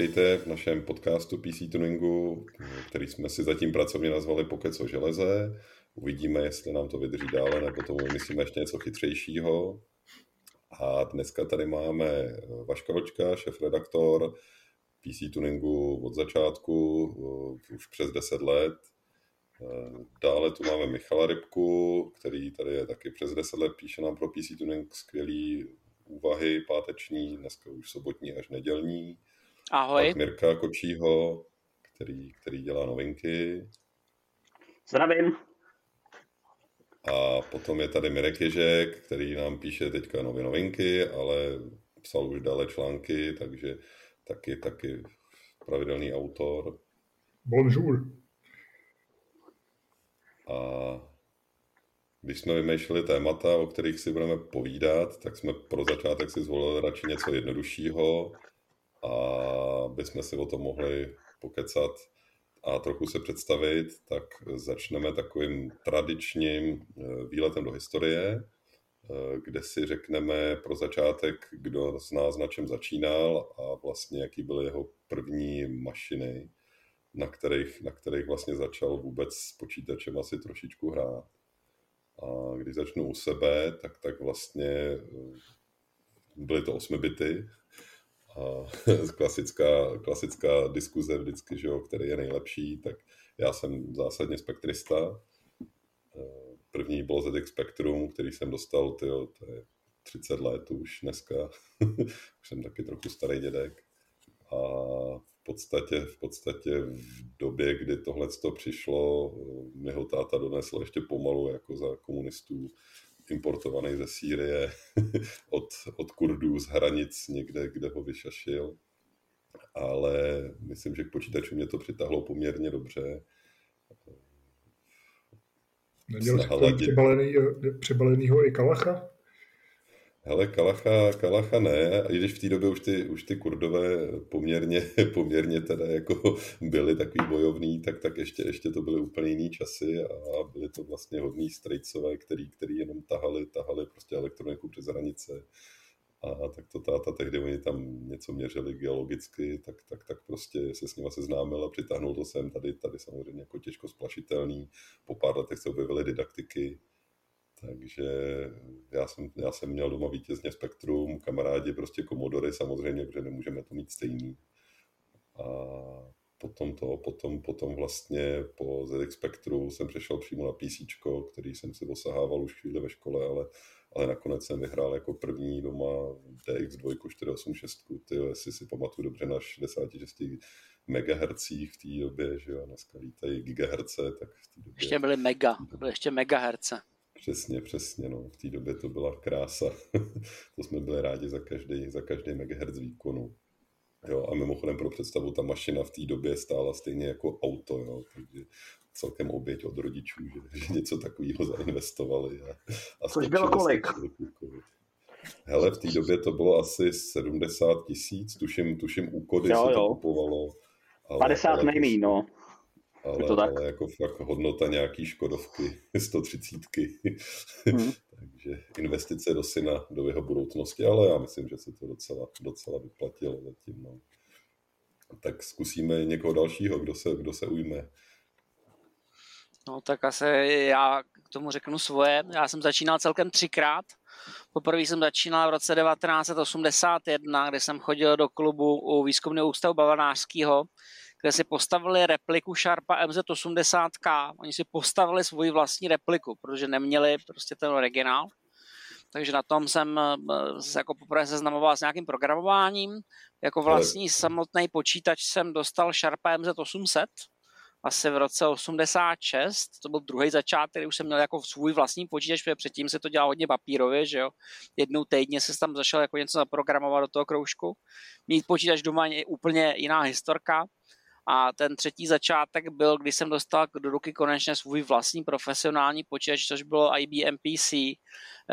vítejte v našem podcastu PC Tuningu, který jsme si zatím pracovně nazvali Pokec o železe. Uvidíme, jestli nám to vydrží dále, nebo tomu myslíme ještě něco chytřejšího. A dneska tady máme Vaška Hočka, šef-redaktor PC Tuningu od začátku, už přes 10 let. Dále tu máme Michala Rybku, který tady je taky přes 10 let, píše nám pro PC Tuning skvělý úvahy páteční, dneska už sobotní až nedělní. Ahoj. Pak Mirka Kočího, který, který dělá novinky. Zdravím. A potom je tady Mirek Ježek, který nám píše teďka nové novinky, ale psal už dále články, takže taky, taky pravidelný autor. Bonjour. A když jsme vymýšleli témata, o kterých si budeme povídat, tak jsme pro začátek si zvolili radši něco jednoduššího, a jsme si o tom mohli pokecat a trochu se představit, tak začneme takovým tradičním eh, výletem do historie, eh, kde si řekneme pro začátek, kdo z nás na čem začínal a vlastně jaký byly jeho první mašiny, na kterých, na kterých vlastně začal vůbec s počítačem asi trošičku hrát. A když začnu u sebe, tak, tak vlastně eh, byly to 8 bity, a klasická, klasická diskuze vždycky, že jo, který je nejlepší, tak já jsem zásadně spektrista. Eh, první bylo ZX Spectrum, který jsem dostal, tyjo, to je 30 let už dneska. už jsem taky trochu starý dědek. A v podstatě, v podstatě v době, kdy tohle to přišlo, eh, mi ho táta donesl ještě pomalu jako za komunistů importovaný ze Sýrie od, od Kurdů z hranic někde, kde ho vyšašil. Ale myslím, že k počítaču mě to přitáhlo poměrně dobře. Neměl jsi přebalený, přebalenýho i Kalacha? Hele, Kalacha, Kalacha ne, i když v té době už ty, už ty kurdové poměrně, poměrně teda jako byli takový bojovní, tak, tak ještě, ještě to byly úplně jiný časy a byly to vlastně hodní strejcové, který, který jenom tahali, tahali prostě elektroniku přes hranice. A tak to táta tehdy, oni tam něco měřili geologicky, tak, tak, tak prostě se s nima seznámil a přitáhnul to sem. Tady, tady samozřejmě jako těžko splašitelný. Po pár letech se objevily didaktiky, takže já jsem, já jsem měl doma vítězně Spektrum, kamarádi prostě Komodory samozřejmě, protože nemůžeme to mít stejný. A potom to, potom, potom vlastně po ZX Spectru jsem přešel přímo na PC, který jsem si dosahával už chvíli ve škole, ale, ale nakonec jsem vyhrál jako první doma DX2 486, ty, jestli si pamatuju dobře na 66 MHz v té době, že jo, dneska lítají GHz, tak v té době... Ještě byly mega, byly ještě megaherce. Přesně, přesně, no. V té době to byla krása. to jsme byli rádi za každý, za každý megahertz výkonu. Jo, a mimochodem pro představu, ta mašina v té době stála stejně jako auto, jo, takže celkem oběť od rodičů, že, že něco takového zainvestovali. A, a Což bylo kolik? Hele, v té době to bylo asi 70 tisíc, tuším, tuším úkody jo, se to jo. kupovalo. Ale, 50 ale nejmí, no ale, to tak? ale jako fakt hodnota nějaký Škodovky, 130. Hmm. Takže investice do syna, do jeho budoucnosti, ale já myslím, že se to docela, docela vyplatilo zatím. No. Tak zkusíme někoho dalšího, kdo se, kdo se ujme. No tak asi já k tomu řeknu svoje. Já jsem začínal celkem třikrát. Poprvé jsem začínal v roce 1981, kdy jsem chodil do klubu u výzkumného ústavu bavanářského, kde si postavili repliku Sharpa MZ80K. Oni si postavili svoji vlastní repliku, protože neměli prostě ten originál. Takže na tom jsem eh, se jako poprvé seznamoval s nějakým programováním. Jako vlastní samotný počítač jsem dostal Sharpa MZ800, asi v roce 86, to byl druhý začátek, kdy už jsem měl jako svůj vlastní počítač, protože předtím se to dělalo hodně papírově, že jo. Jednou týdně se tam zašel jako něco zaprogramovat do toho kroužku. Mít počítač doma je úplně jiná historka. A ten třetí začátek byl, když jsem dostal do ruky konečně svůj vlastní profesionální počítač, což bylo IBM PC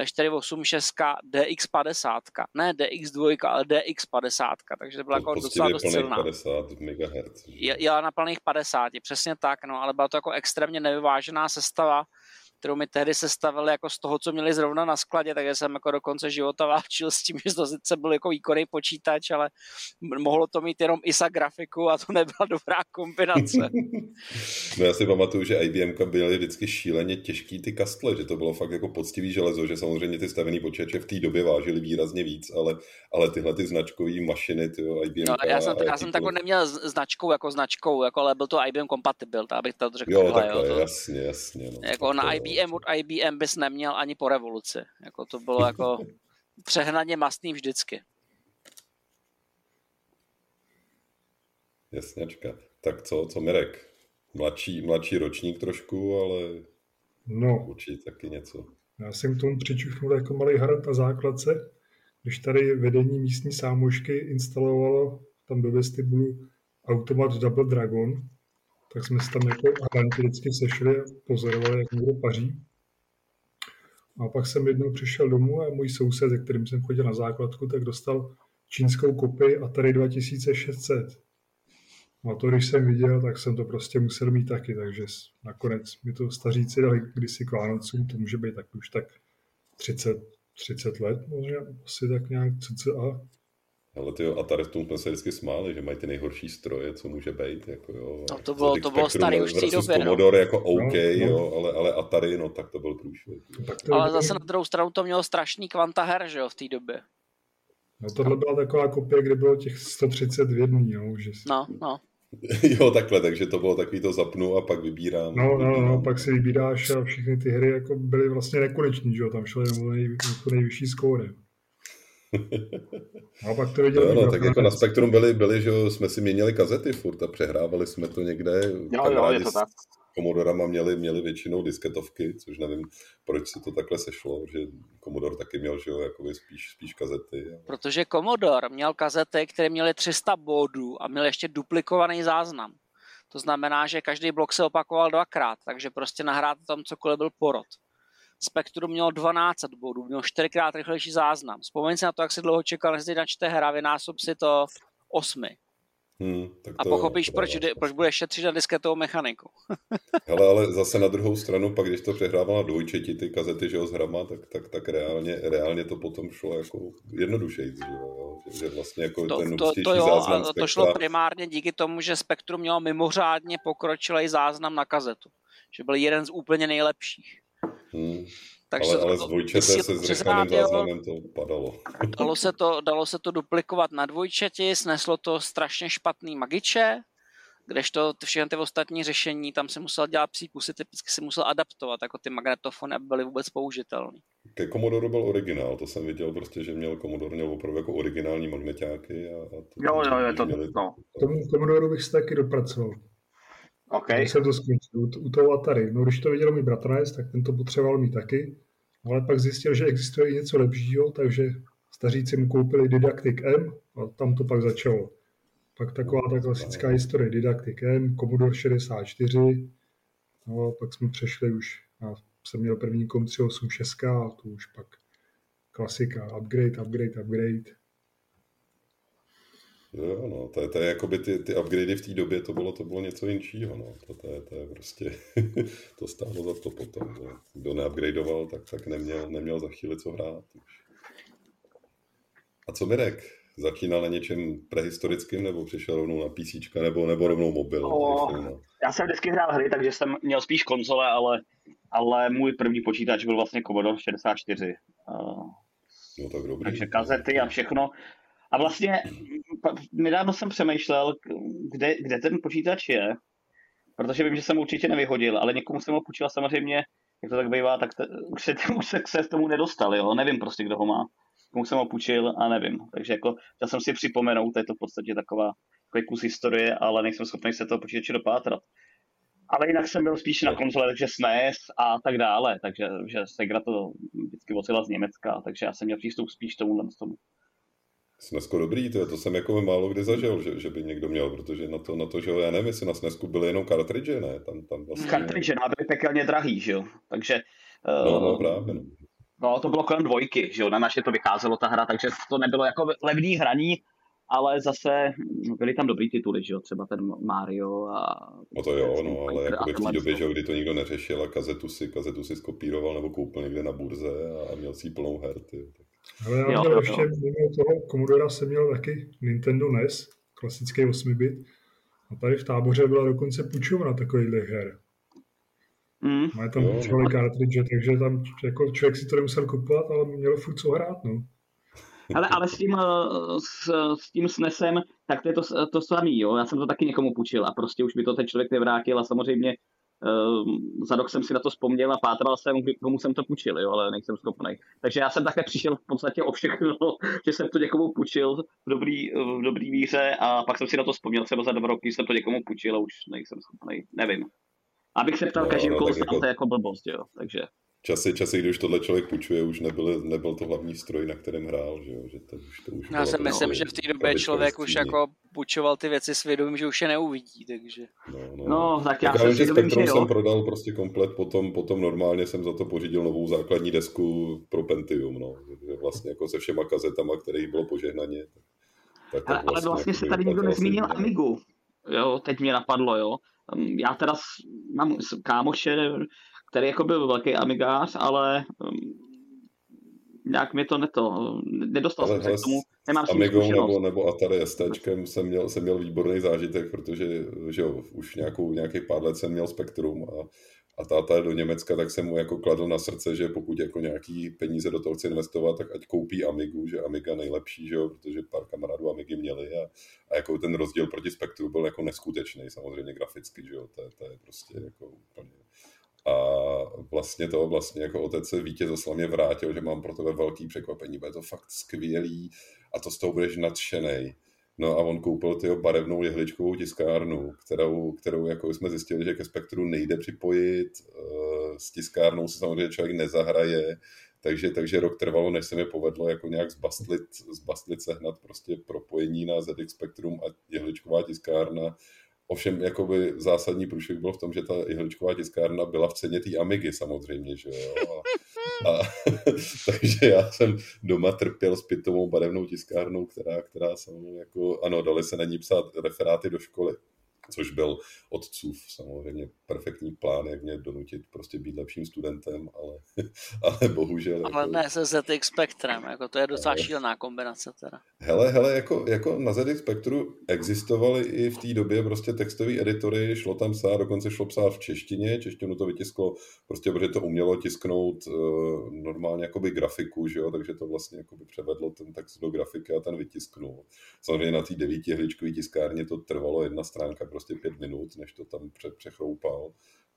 486 DX50. Ne DX2, ale DX50. Takže to byla jako docela dost silná. 50 MHz. Jela na plných 50, přesně tak, no, ale byla to jako extrémně nevyvážená sestava kterou mi tehdy sestavili jako z toho, co měli zrovna na skladě, takže jsem jako do konce života váčil s tím, že to sice byl jako výkonný počítač, ale mohlo to mít jenom ISA grafiku a to nebyla dobrá kombinace. no já si pamatuju, že IBM byly vždycky šíleně těžký ty kastle, že to bylo fakt jako poctivý železo, že samozřejmě ty stavený počítače v té době vážily výrazně víc, ale, ale tyhle ty značkové mašiny, ty IBM. No, já jsem, já jsem takovou neměl značkou jako značkou, jako, ale byl to IBM compatible, abych to řekl. Jo, takhle, jo, to, jasně, jasně. No, jako na IBM od IBM bys neměl ani po revoluci. Jako to bylo jako přehnaně mastný vždycky. Jasněčka. Tak co, co Mirek? Mladší, mladší ročník trošku, ale no, určitě taky něco. Já jsem k tomu přičuchnul jako malý hrad na základce, když tady vedení místní sámošky instalovalo tam do vestibulu automat Double Dragon, tak jsme se tam jako vždycky sešli a pozorovali, jak někdo paří. A pak jsem jednou přišel domů a můj soused, se kterým jsem chodil na základku, tak dostal čínskou kopii Atari 2600. A to, když jsem viděl, tak jsem to prostě musel mít taky, takže nakonec mi to staříci dali kdysi k Vánocům, to může být tak už tak 30, 30 let, možná asi tak nějak cca. Ale ty Atari tomu jsme se vždycky smáli, že mají ty nejhorší stroje, co může být. Jako, jo. No to bylo, to bylo starý už v té době. No. Commodore no. jako OK, no, no. jo, ale, ale Atari, no tak to byl průšvih. Ale zase na druhou stranu to mělo strašný kvanta her, že jo, v té době. No tohle byla taková kopie, kde bylo těch 130 v jedný, jo. Že... No, no. jo, takhle, takže to bylo takový to zapnu a pak vybírám. No, no, no, pak si vybíráš a všechny ty hry jako byly vlastně nekoneční, že jo, tam šlo jenom nej, jako nejvyšší skóre. No, pak to viděl no, no, tak jako na Spektrum byli, byli, že jsme si měnili kazety furt a přehrávali jsme to někde. Jo, jo, je to tak. Komodorama měli, měli většinou disketovky, což nevím, proč se to takhle sešlo, že Commodore taky měl, že jo, jakoby spíš, spíš kazety. Protože Commodore měl kazety, které měly 300 bodů a měl ještě duplikovaný záznam. To znamená, že každý blok se opakoval dvakrát, takže prostě nahrát tam cokoliv byl porod. Spektrum mělo 12 bodů, mělo čtyřikrát rychlejší záznam. Vzpomeň si na to, jak si dlouho čekal, než si načte hra, vynásob si to osmi. Hmm, tak to, a pochopíš, proč, proč budeš šetřit na disketovou mechaniku. Hele, ale zase na druhou stranu, pak když to přehrával na dvojčeti, ty kazety, že ho s hrama, tak, tak, tak reálně, reálně to potom šlo jako jednodušeji, že, jo? že, že vlastně jako to, ten to, to, jo, záznam spektra... to šlo primárně díky tomu, že Spektrum mělo mimořádně pokročilý záznam na kazetu. Že byl jeden z úplně nejlepších. Hmm. Takže ale, ale z dvojčete se s rychlým záznamem to padalo. Dalo se to, dalo se to duplikovat na dvojčeti, sneslo to strašně špatný magiče, kdežto všechny ty ostatní řešení, tam se musel dělat psí kusy, typicky si musel adaptovat, jako ty magnetofony, aby byly vůbec použitelné. Ke Commodore byl originál, to jsem viděl prostě, že měl Commodore měl opravdu jako originální magnetáky. A, a to, jo, jo, jo, to, měli... no. Tomu Commodore bych se taky dopracoval. Okay. Když jsem to skončil u, u toho Atari. No, když to viděl můj bratranec, tak ten to potřeboval mít taky. Ale pak zjistil, že existuje i něco lepšího, takže staříci mu koupili Didactic M a tam to pak začalo. Pak taková ta klasická historie Didactic M, Commodore 64, no a pak jsme přešli už, a jsem měl první kom 386 a to už pak klasika, upgrade, upgrade, upgrade. Jo, no, to je, to je jakoby ty, ty upgradey v té době, to bylo, to bylo něco jiného, no. To, to, je, to je prostě, to stálo za to potom. No. Kdo neupgradeoval, tak, tak neměl, neměl za chvíli co hrát. A co Mirek? Začínal na něčem prehistorickým, nebo přišel rovnou na PC, nebo, nebo rovnou mobil? No, no. Já jsem vždycky hrál hry, takže jsem měl spíš konzole, ale, ale můj první počítač byl vlastně Commodore 64. No tak dobrý. Takže kazety a všechno. A vlastně nedávno jsem přemýšlel, kde, kde ten počítač je, protože vím, že jsem určitě nevyhodil, ale někomu jsem ho půjčil samozřejmě, jak to tak bývá, tak te, už, se, už se, se k tomu nedostal, jo? nevím prostě, kdo ho má. Komu jsem ho půjčil a nevím. Takže jako, chtěl jsem si připomenout, to je to v podstatě taková takový kus historie, ale nejsem schopný se toho počítače dopátrat. Ale jinak jsem byl spíš na konzole, takže SNES a tak dále, takže že Sega to vždycky vocila z Německa, takže já jsem měl přístup spíš tomu tomu. Snesko dobrý, to, je, to jsem jako málo kdy zažil, že, že by někdo měl, protože na to, na to že já nevím, jestli na Snesku byly jenom kartridže, ne? Tam, tam vlastně... Kartridže, no, byly pekelně drahý, že jo? Takže... No, no, právě. No. no, to bylo kolem dvojky, že jo? Na naše to vycházelo ta hra, takže to nebylo jako levný hraní, ale zase byly tam dobrý tituly, že jo, třeba ten Mario a... No to jo, no, ale jakoby v té době, že kdy to nikdo neřešil a kazetu si, kazetu si skopíroval nebo koupil někde na burze a měl si plnou her, ty. Ale já měl ještě mimo toho Commodora jsem měl taky Nintendo NES, klasický 8-bit, a tady v táboře byla dokonce půjčovna takovýchhle her. Mm. Mají tam půjčovali cartridge, takže tam jako člověk si to nemusel kupovat, ale měl furt co hrát, no. Ale, ale s tím, eh, s, s tím snesem, tak to je to, to samý, jo. Já jsem to taky někomu půjčil a prostě už mi to ten člověk nevrátil a samozřejmě za rok jsem si na to vzpomněl a pátral jsem, komu jsem to půjčil, jo, ale nejsem schopný. Takže já jsem také přišel v podstatě o všechno, že jsem to někomu půjčil v dobrý, v dobrý víře a pak jsem si na to vzpomněl, třeba za dva roky jsem to někomu půjčil a už nejsem schopný, nevím. Abych se ptal no, každý, koho jako... to je jako blbost, jo, takže časy, časy, když tohle člověk půjčuje, už nebyl, nebyl to hlavní stroj, na kterém hrál, že, jo? že to už, to už Já si myslím, že v té době člověk už jako půjčoval ty věci svědomím, že už je neuvidí, takže... No, no, no tak já tak si Spektrum jsem prodal prostě komplet, potom, potom normálně jsem za to pořídil novou základní desku pro Pentium, no. Že vlastně jako se všema kazetama, kterých bylo požehnaně. Tak, tak ale, vlastně, ale vlastně se tady nikdo nezmínil Amigu. Jo, teď mě napadlo, jo. Já teda mám kámoše, který jako byl velký amigář, ale um, nějak mi to neto, nedostal ale jsem se k tomu, nemám s Amigou nebo, nebo Atari ST jsem měl, jsem měl výborný zážitek, protože že jo, už nějakou, nějakých pár let jsem měl Spektrum a, a táta je do Německa, tak jsem mu jako kladl na srdce, že pokud jako nějaký peníze do toho chce investovat, tak ať koupí Amigu, že Amiga nejlepší, že jo, protože pár kamarádů Amigy měli a, a jako ten rozdíl proti Spektru byl jako neskutečný, samozřejmě graficky, že jo, to, to je prostě jako úplně a vlastně to vlastně jako otec se vítězoslavně mě vrátil, že mám pro tebe velký překvapení, bude to fakt skvělý a to z toho budeš nadšený. No a on koupil tyho barevnou jehličkovou tiskárnu, kterou, kterou jako jsme zjistili, že ke spektru nejde připojit, eh, s tiskárnou se samozřejmě člověk nezahraje, takže, takže rok trvalo, než se mi povedlo jako nějak zbastlit, zbastlit sehnat prostě propojení na ZX Spectrum a jehličková tiskárna Ovšem jakoby zásadní průšvih byl v tom, že ta jehličková tiskárna byla v ceně té Amigy samozřejmě, že jo. A, a, takže já jsem doma trpěl s pitovou barevnou tiskárnou, která, která jsem jako, ano, dali se na ní psát referáty do školy což byl otcův samozřejmě perfektní plán, jak mě donutit prostě být lepším studentem, ale, ale bohužel. Ale jako... ne se ZX Spectrem, jako to je docela ale... šílená kombinace teda. Hele, hele, jako, jako na ZX Spectru existovaly i v té době prostě textové editory, šlo tam psát, dokonce šlo psát v češtině, češtinu to vytisklo, prostě protože to umělo tisknout uh, normálně jakoby grafiku, že jo, takže to vlastně jakoby převedlo ten text do grafiky a ten vytisknul. Samozřejmě na té devíti hličkové tiskárně to trvalo jedna stránka prostě pět minut, než to tam pře- přechroupal.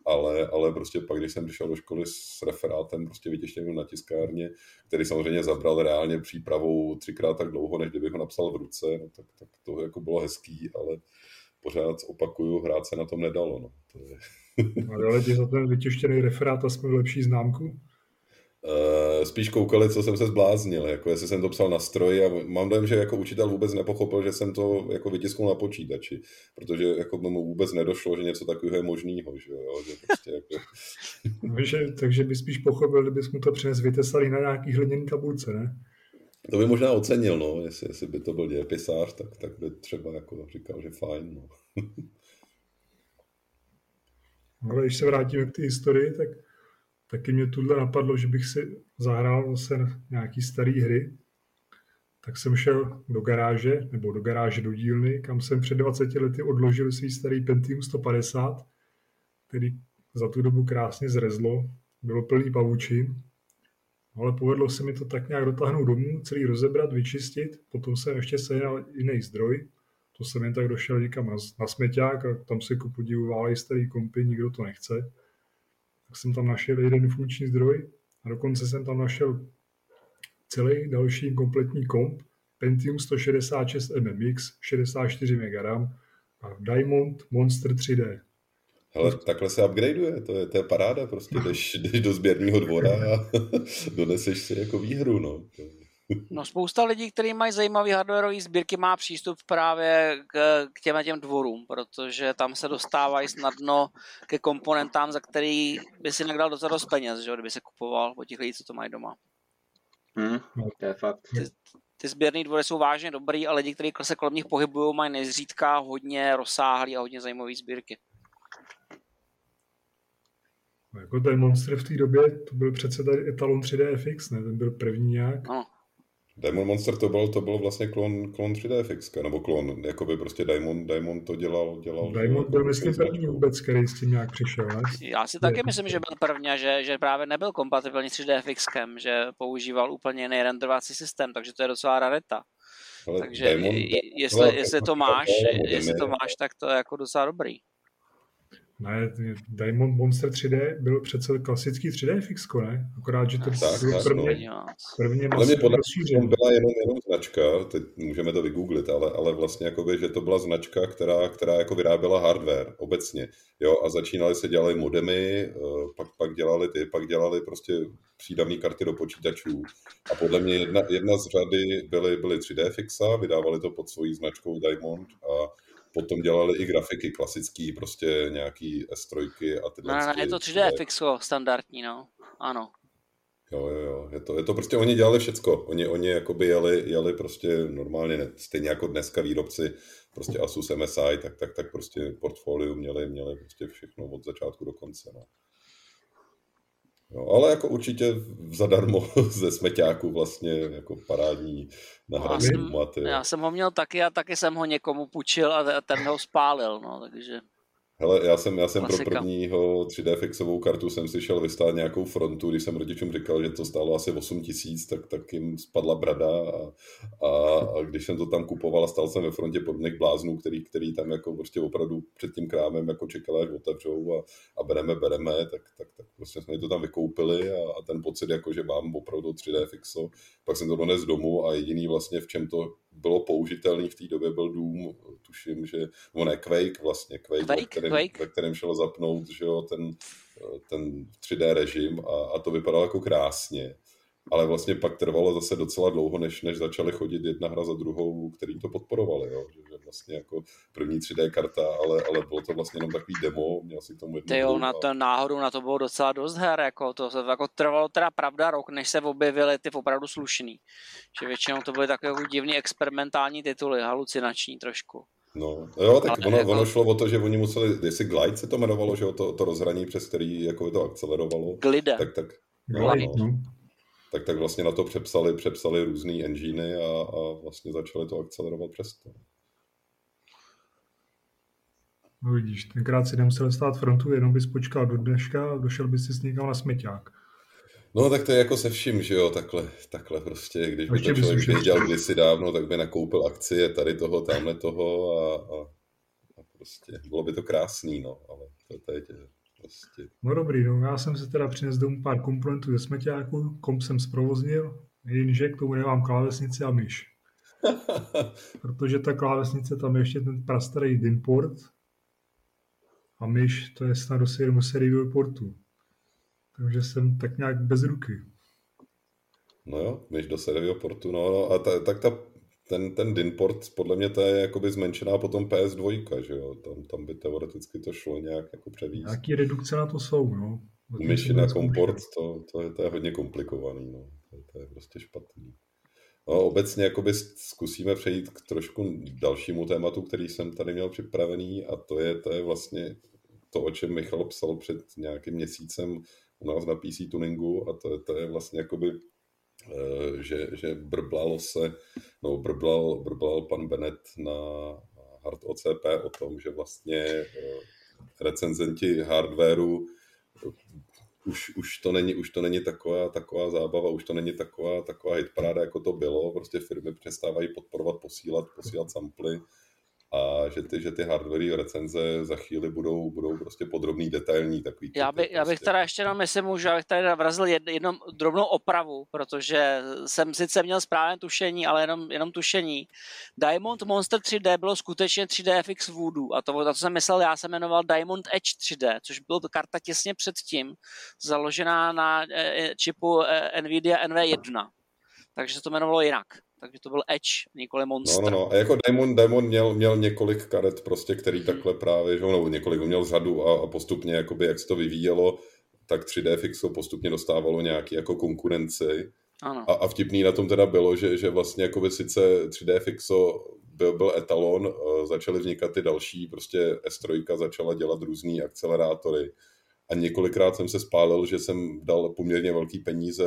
Ale, ale prostě pak, když jsem přišel do školy s referátem prostě vytěštěným na tiskárně, který samozřejmě zabral reálně přípravou třikrát tak dlouho, než kdybych ho napsal v ruce, no, tak, tak to jako bylo hezký, ale pořád opakuju, hrát se na tom nedalo. No. To je... ale ti za ten vytěštěný referát a jsme lepší známku? Uh, spíš koukali, co jsem se zbláznil, jako jestli jsem to psal na stroji a mám dojem, že jako učitel vůbec nepochopil, že jsem to jako vytisknul na počítači, protože jako mu vůbec nedošlo, že něco takového je možného, že jo, že prostě jako... že, takže by spíš pochopil, kdybys mu to přines vytesaný na nějaký hliněný tabulce, ne? To by možná ocenil, no, jestli, jestli by to byl dějepisář, tak, tak by třeba jako říkal, že fajn, no. Ale když se vrátíme k té historii, tak taky mě tuhle napadlo, že bych si zahrál zase nějaký staré hry, tak jsem šel do garáže, nebo do garáže do dílny, kam jsem před 20 lety odložil svý starý Pentium 150, který za tu dobu krásně zrezlo, bylo plný pavučin, ale povedlo se mi to tak nějak dotáhnout domů, celý rozebrat, vyčistit, potom jsem ještě sehnal jiný zdroj, to jsem jen tak došel někam na, na smeťák a tam se ku podivu válejí starý kompy, nikdo to nechce tak jsem tam našel jeden funkční zdroj a dokonce jsem tam našel celý další kompletní komp Pentium 166 MMX, 64 MB a Diamond Monster 3D. Hele, takhle se upgradeuje, to je, to je paráda, prostě jdeš, jdeš do sběrního dvora a doneseš si jako výhru, no. No spousta lidí, kteří mají zajímavé hardwareové sbírky, má přístup právě k, k těm těm dvorům, protože tam se dostávají snadno ke komponentám, za který by si nedal docela dost peněz, že, kdyby se kupoval po těch lidí, co to mají doma. Hmm, to je fakt. Ty, ty sběrné dvory jsou vážně dobrý a lidi, kteří se kolem nich pohybují, mají nezřídka hodně rozsáhlý a hodně zajímavý sbírky. No, jako ten Monster v té době, to byl přece tady etalon 3D FX, ne? Ten byl první nějak. Ano. Diamond Monster to byl, to byl vlastně klon, klon 3D FX, nebo klon, jakoby prostě Diamond, Diamond to dělal. dělal Diamond byl myslím první vůbec, který s tím nějak přišel, ne? Já si taky myslím, že byl první že, že právě nebyl kompatibilní 3D FXkem, že používal úplně jiný renderovací systém, takže to je docela rarita. Ale takže Diamond, jestli, jestli to máš, jestli to máš, tak to je jako docela dobrý. Ne, Diamond Monster 3D byl přece klasický 3D fix, ne? Akorát, že to tak, byl prvně, no. prvně ale mě podle mě byla jenom, jenom značka, teď můžeme to vygooglit, ale, ale vlastně jakoby, že to byla značka, která, která jako vyráběla hardware obecně. Jo, a začínali se dělali modemy, eh, pak, pak dělali ty, pak dělali prostě přídavné karty do počítačů. A podle mě jedna, jedna z řady byly, byly 3D fixa, vydávali to pod svojí značkou Diamond a potom dělali i grafiky klasický, prostě nějaký S3 a tyhle. No, no, je to 3D fixo standardní, no. Ano. Jo, jo, jo. Je to, je to prostě, oni dělali všecko. Oni, oni jakoby jeli, jeli prostě normálně, ne, stejně jako dneska výrobci, prostě Asus MSI, tak, tak, tak prostě portfolio měli, měli prostě všechno od začátku do konce, no. Jo, ale jako určitě zadarmo ze smeťáku vlastně jako parádní nahradní no, já, jsem, já jsem ho měl taky a taky jsem ho někomu půjčil a ten ho spálil, no, takže... Hele, já jsem, já jsem pro prvního 3D fixovou kartu jsem si šel vystát nějakou frontu, když jsem rodičům říkal, že to stálo asi 8 tisíc, tak, tak jim spadla brada a, a, a, když jsem to tam kupoval a stál jsem ve frontě podobných bláznů, který, který tam jako prostě opravdu před tím krámem jako čekali, až otevřou a, a bereme, bereme, tak, tak, tak prostě jsme to tam vykoupili a, a ten pocit, jako že mám opravdu 3D fixo, pak jsem to dones domů a jediný vlastně v čem to bylo použitelný v té době byl Doom, tuším, že, no ne, Quake vlastně, Quake, Quake, ve, kterém, Quake. ve kterém šel zapnout, že jo, ten, ten 3D režim a, a to vypadalo jako krásně. Ale vlastně pak trvalo zase docela dlouho, než, než začaly chodit jedna hra za druhou, který to podporovali, jo. Že, že vlastně jako první 3D karta, ale, ale bylo to vlastně jenom takový demo, měl si k tomu jednu jo, na to náhodou na to bylo docela dost her, jako to jako trvalo teda pravda rok, než se objevily ty opravdu slušný. Že většinou to byly takové jako divný experimentální tituly, halucinační trošku. No, jo, tak ono, jako... ono šlo o to, že oni museli, jestli Glide se to jmenovalo, že jo, to, to rozhraní, přes který jako to akcelerovalo. Glide. Tak, tak, no, no. Tak, tak vlastně na to přepsali, přepsali různý enginy a, a vlastně začali to akcelerovat přes to. No vidíš, tenkrát si nemusel stát frontu, jenom bys počkal do dneška a došel bys si s někam na smeťák. No tak to je jako se vším, že jo, takhle, takhle prostě, když by to člověk věděl kdysi dávno, tak by nakoupil akcie tady toho, tamhle toho a, a, a prostě bylo by to krásný, no, ale to teď je prostě... No dobrý, no já jsem se teda přinesl domů pár komponentů ze smeťáku, komp jsem zprovoznil, jenže k tomu nemám klávesnici a myš. Protože ta klávesnice tam je ještě ten prastarý Dimport a myš to je snad do sériového portu. Takže jsem tak nějak bez ruky. No jo, než do seriového portu, no, no a ta, tak ta, ten, ten DIN-port, podle mě to je jakoby zmenšená potom PS2, že jo, tam, tam by teoreticky to šlo nějak jako převíst. Nějaký redukce na to jsou, no. Myši na komport, to, to, je, to je hodně komplikovaný, no. To, to je prostě špatný. No, obecně jakoby zkusíme přejít k trošku dalšímu tématu, který jsem tady měl připravený a to je, to je vlastně to, o čem Michal psal před nějakým měsícem u nás na PC tuningu a to, to je vlastně jakoby, že, že brblalo se, no brblal, brblal pan Bennett na Hard OCP o tom, že vlastně eh, recenzenti hardwareu eh, už, už, to není, už to není taková, taková zábava, už to není taková, taková hitparáda, jako to bylo. Prostě firmy přestávají podporovat, posílat, posílat samply a že ty, že ty hardware recenze za chvíli budou, budou prostě podrobný, detailní. Takový já, by, já bych prostě. teda ještě jenom, jestli můžu, abych tady vrazil jed, jednom drobnou opravu, protože jsem sice měl správné tušení, ale jenom, jenom tušení. Diamond Monster 3D bylo skutečně 3D FX Voodoo a to, to, co jsem myslel, já jsem jmenoval Diamond Edge 3D, což byla karta těsně předtím, založená na e, čipu e, NVIDIA NV1. Takže se to jmenovalo jinak takže to byl Edge, nikoli Monster. No, no, no. A jako Demon, Demon měl, měl několik karet prostě, který takhle právě, že nebo několik, měl řadu a, a postupně, jakoby, jak se to vyvíjelo, tak 3D Fixo postupně dostávalo nějaký jako konkurenci Ano. A, a vtipný na tom teda bylo, že, že vlastně jako by sice 3D Fixo byl, byl etalon, uh, začaly vznikat ty další, prostě S3 začala dělat různý akcelerátory a několikrát jsem se spálil, že jsem dal poměrně velký peníze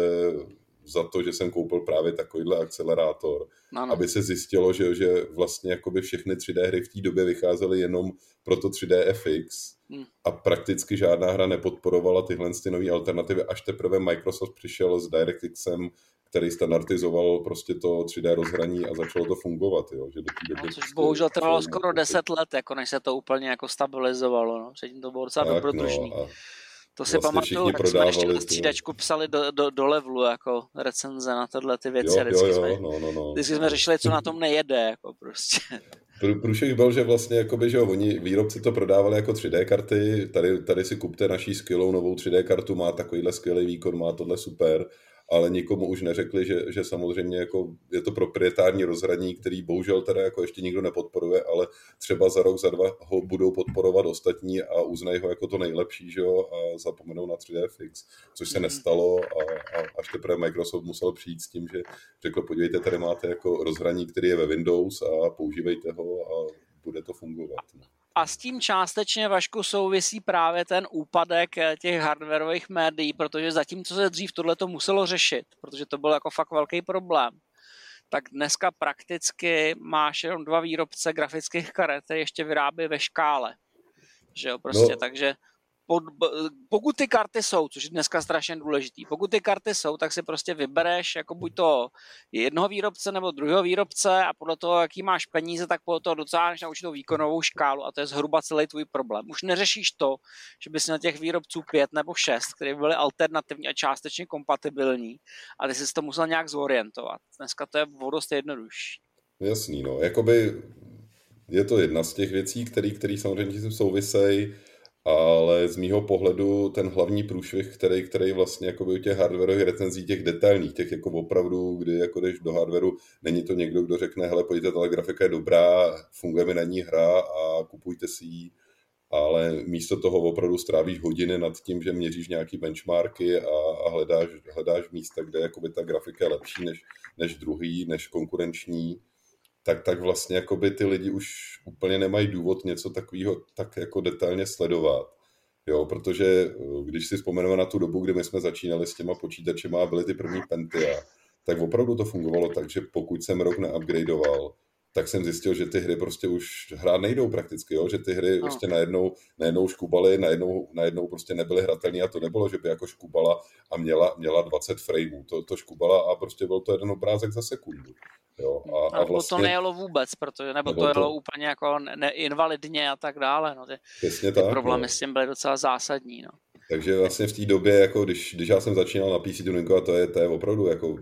za to, že jsem koupil právě takovýhle akcelerátor, ano. aby se zjistilo, že, že vlastně jakoby všechny 3D hry v té době vycházely jenom pro to 3D FX hmm. a prakticky žádná hra nepodporovala tyhle ty nové alternativy, až teprve Microsoft přišel s DirectXem, který standardizoval prostě to 3D rozhraní a začalo to fungovat, jo, že do té doby... No, což prostě bohužel trvalo skoro 10 let, jako než se to úplně jako stabilizovalo, no. Předtím to bylo docela dobrodružný. No, a to si vlastně pamatuju, jak jsme ještě na střídačku psali do, do, do levelu jako recenze na tohle ty věci. Jo, jo, jo, jsme, no, no, no. vždycky jsme řešili, co na tom nejede, jako prostě. Průšvih byl, že vlastně jakoby, že jo, oni výrobci to prodávali jako 3D karty, tady, tady si kupte naší skvělou novou 3D kartu, má takovýhle skvělý výkon, má tohle super ale nikomu už neřekli, že, že samozřejmě jako je to proprietární rozhraní, který bohužel teda jako ještě nikdo nepodporuje, ale třeba za rok, za dva ho budou podporovat ostatní a uznají ho jako to nejlepší, že jo, a zapomenou na 3D Fix, což se mhm. nestalo a, a až teprve Microsoft musel přijít s tím, že řekl, podívejte, tady máte jako rozhraní, který je ve Windows a používejte ho a bude to fungovat. No. A s tím částečně, Vašku, souvisí právě ten úpadek eh, těch hardwareových médií, protože zatímco se dřív tohle to muselo řešit, protože to byl jako fakt velký problém, tak dneska prakticky máš jenom dva výrobce grafických karet, které ještě vyrábí ve škále. Že jo, prostě, no. takže pod, pokud ty karty jsou, což je dneska strašně důležitý, pokud ty karty jsou, tak si prostě vybereš jako buď to jednoho výrobce nebo druhého výrobce a podle toho, jaký máš peníze, tak podle toho docáhneš na určitou výkonovou škálu a to je zhruba celý tvůj problém. Už neřešíš to, že bys na těch výrobců pět nebo šest, které byly alternativní a částečně kompatibilní a ty jsi to musel nějak zorientovat. Dneska to je vodost jednodušší. Jasný, no, jakoby je to jedna z těch věcí, které samozřejmě souvisejí ale z mýho pohledu ten hlavní průšvih, který, který vlastně jako u těch hardwareových recenzí, těch detailních, těch jako opravdu, kdy jako jdeš do hardwareu, není to někdo, kdo řekne, hele, pojďte, ta grafika je dobrá, funguje mi na ní hra a kupujte si ji, ale místo toho opravdu strávíš hodiny nad tím, že měříš nějaký benchmarky a, a hledáš, hledáš místa, kde jakoby ta grafika je lepší než, než druhý, než konkurenční tak, tak vlastně jakoby ty lidi už úplně nemají důvod něco takového tak jako detailně sledovat. Jo, protože eh, když si vzpomeneme na tu dobu, kdy my jsme začínali s těma počítačema a byly ty první Pentia, tak opravdu to fungovalo tak, že pokud jsem rok neupgradeoval, tak jsem zjistil, že ty hry prostě už hrát nejdou prakticky, jo? že ty hry no. prostě najednou, najednou škubaly, najednou, najednou prostě nebyly hratelné a to nebylo, že by jako škubala a měla, měla 20 frameů, to, to škubala a prostě byl to jeden obrázek za sekundu. Jo? A, a vlastně, to nejelo vůbec, protože, nebo, nebo to jelo to... úplně jako neinvalidně a tak dále. No. Ty, ty tak, problémy no. s tím byly docela zásadní. No. Takže vlastně v té době, jako když, když já jsem začínal na PC tuningu, a to je, to je opravdu jako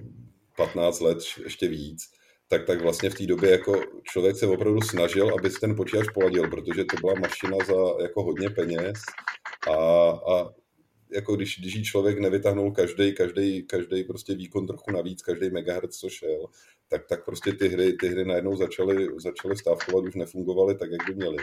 15 let, ještě víc, tak, tak vlastně v té době jako člověk se opravdu snažil, aby si ten počítač poladil, protože to byla mašina za jako hodně peněz a, a jako když, když člověk nevytáhnul každý, každý, každý prostě výkon trochu navíc, každý megahertz, co šel, tak, tak prostě ty hry, ty hry najednou začaly, začaly stávkovat, už nefungovaly tak, jak by měly.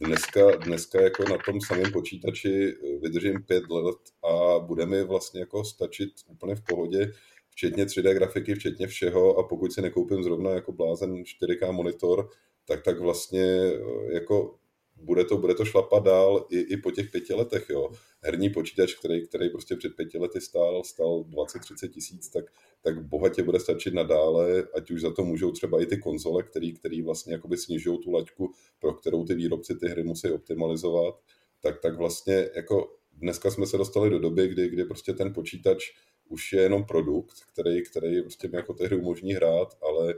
Dneska, dneska jako na tom samém počítači vydržím pět let a bude mi vlastně jako stačit úplně v pohodě včetně 3D grafiky, včetně všeho a pokud si nekoupím zrovna jako blázen 4K monitor, tak tak vlastně eh, jako bude to, bude to šlapat dál i, i po těch pěti letech, jo. Herní počítač, který, který prostě před pěti lety stál, stál 20-30 tisíc, tak, tak bohatě bude stačit nadále, ať už za to můžou třeba i ty konzole, který, který vlastně jakoby snižují tu laťku, pro kterou ty výrobci ty hry musí optimalizovat, tak, tak vlastně jako dneska jsme se dostali do doby, kdy, kdy prostě ten počítač už je jenom produkt, který, který prostě mi jako té hry umožní hrát, ale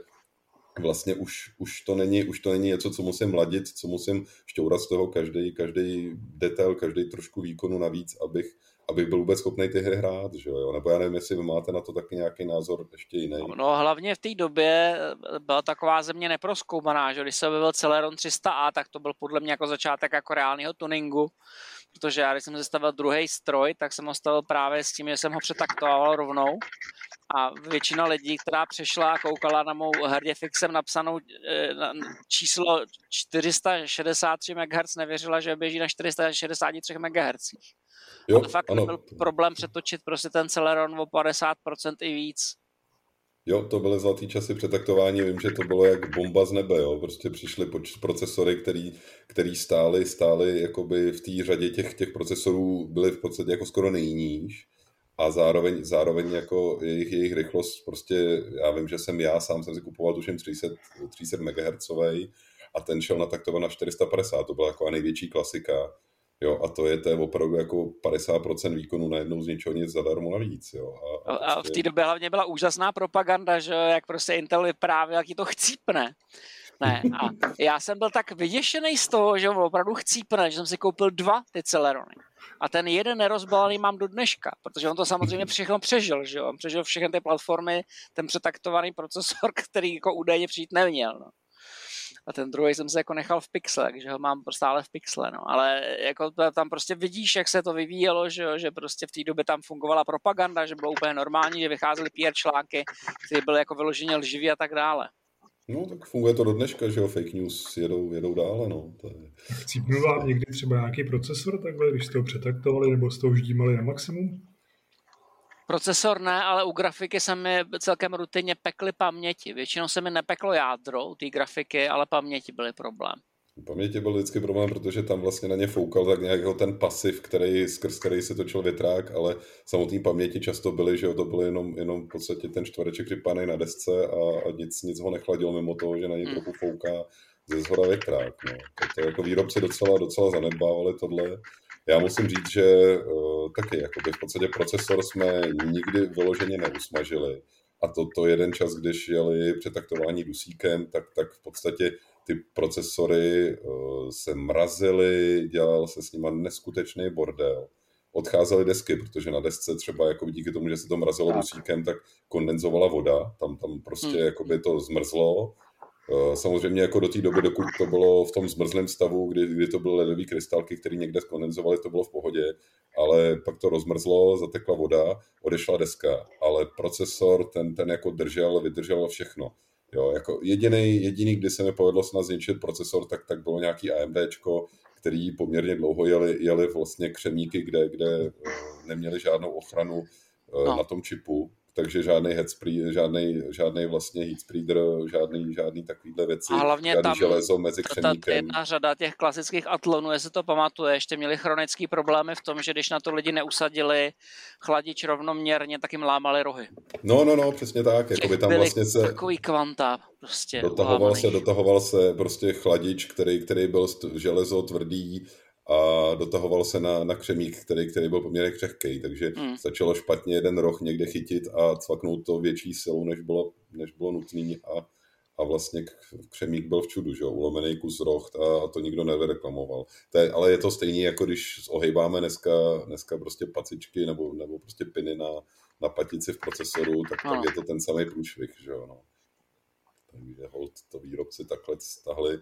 vlastně už, už, to není, už to není něco, co musím ladit, co musím šťourat z toho každý, každý detail, každý trošku výkonu navíc, abych, abych byl vůbec schopný ty hry hrát, že jo? Nebo já nevím, jestli vy máte na to taky nějaký názor ještě jiný. No hlavně v té době byla taková země neproskoumaná, že když se objevil Celeron 300A, tak to byl podle mě jako začátek jako reálného tuningu, protože já když jsem zastavil druhý stroj, tak jsem ho stavil právě s tím, že jsem ho přetaktoval rovnou a většina lidí, která přešla a koukala na mou hrdě fixem napsanou eh, na číslo 463 MHz, nevěřila, že běží na 463 MHz. Jo, Ale fakt ano. byl problém přetočit prostě ten Celeron o 50% i víc. Jo, to byly zlatý časy přetaktování, vím, že to bylo jak bomba z nebe, jo. Prostě přišly procesory, který, který stály, stály jakoby v té řadě těch, těch procesorů byly v podstatě jako skoro nejníž a zároveň, zároveň jako jejich, jejich rychlost prostě, já vím, že jsem já, sám jsem si kupoval tuším 300, 300 MHz a ten šel nataktovat na 450, to byla jako největší klasika. Jo, a to je, to je opravdu jako 50% výkonu najednou z ničeho nic zadarmo navíc. Jo. A, a, a prostě... v té době hlavně byla úžasná propaganda, že jak prostě Intel vyprávěl, jak to chcípne. Ne, a já jsem byl tak vyděšený z toho, že on opravdu chcípne, že jsem si koupil dva ty Celerony. A ten jeden nerozbalený mám do dneška, protože on to samozřejmě všechno přežil, že jo? On přežil všechny ty platformy, ten přetaktovaný procesor, který jako údajně přijít neměl. No a ten druhý jsem se jako nechal v pixle, takže ho mám stále v pixle, no. Ale jako tam prostě vidíš, jak se to vyvíjelo, že, že prostě v té době tam fungovala propaganda, že bylo úplně normální, že vycházely PR články, které byly jako vyloženě lživý a tak dále. No, tak funguje to do dneška, že jo, fake news jedou, jedou dále, no. To je... Chcípnul vám někdy třeba nějaký procesor takhle, když jste ho přetaktovali nebo jste ho ždímali na maximum? Procesor ne, ale u grafiky se mi celkem rutinně pekly paměti. Většinou se mi nepeklo jádro u té grafiky, ale paměti byly problém. Paměti byl vždycky problém, protože tam vlastně na ně foukal tak nějak ten pasiv, který, skrz který se točil větrák, ale samotné paměti často byly, že to bylo jenom, jenom v podstatě ten čtvereček připaný na desce a, a nic, nic ho nechladilo mimo toho, že na něj hmm. trochu fouká ze zhora větrák. No. To, to jako výrobci docela, docela zanedbávali tohle já musím říct, že uh, taky jakoby v podstatě procesor jsme nikdy vyloženě neusmažili. A to, to jeden čas, když jeli přetaktování dusíkem, tak, tak v podstatě ty procesory uh, se mrazily, dělal se s nimi neskutečný bordel. Odcházely desky, protože na desce třeba jako díky tomu, že se to mrazilo tak. dusíkem, tak kondenzovala voda, tam, tam prostě hmm. jakoby to zmrzlo samozřejmě jako do té doby, dokud to bylo v tom zmrzlém stavu, kdy, kdy to byly ledové krystalky, které někde skondenzovaly, to bylo v pohodě, ale pak to rozmrzlo, zatekla voda, odešla deska, ale procesor ten, ten jako držel, vydržel všechno. Jo, jako jediný, jediný, kdy se mi povedlo snad zničit procesor, tak, tak bylo nějaký AMDčko, který poměrně dlouho jeli, jeli vlastně křemíky, kde, kde eh, neměli žádnou ochranu eh, no. na tom čipu, takže žádný headspree, žádný, žádný vlastně heatspreeder, žádný, žádný takovýhle věci, a hlavně žádný tam železo mezi křemíkem. Ta jedna řada těch klasických atlonů, jestli to pamatuje, ještě měli chronické problémy v tom, že když na to lidi neusadili chladič rovnoměrně, tak jim lámali rohy. No, no, no, přesně tak. Jako by tam vlastně se... Takový kvanta prostě dotahoval ulámaný. se, dotahoval se prostě chladič, který, který byl železo tvrdý, a dotahoval se na, na křemík, který, který byl poměrně křehký, takže hmm. stačilo špatně jeden roh někde chytit a cvaknout to větší silou, než bylo, než bylo nutné a, a vlastně křemík byl v čudu, že ulomený kus roh a, a to nikdo nevyreklamoval. To je, ale je to stejné, jako když ohejbáme dneska, dneska prostě pacičky nebo, nebo prostě piny na, na patici v procesoru, tak, no. tak je to ten samý průšvih, že jo, no. Takže hold to výrobci takhle stahli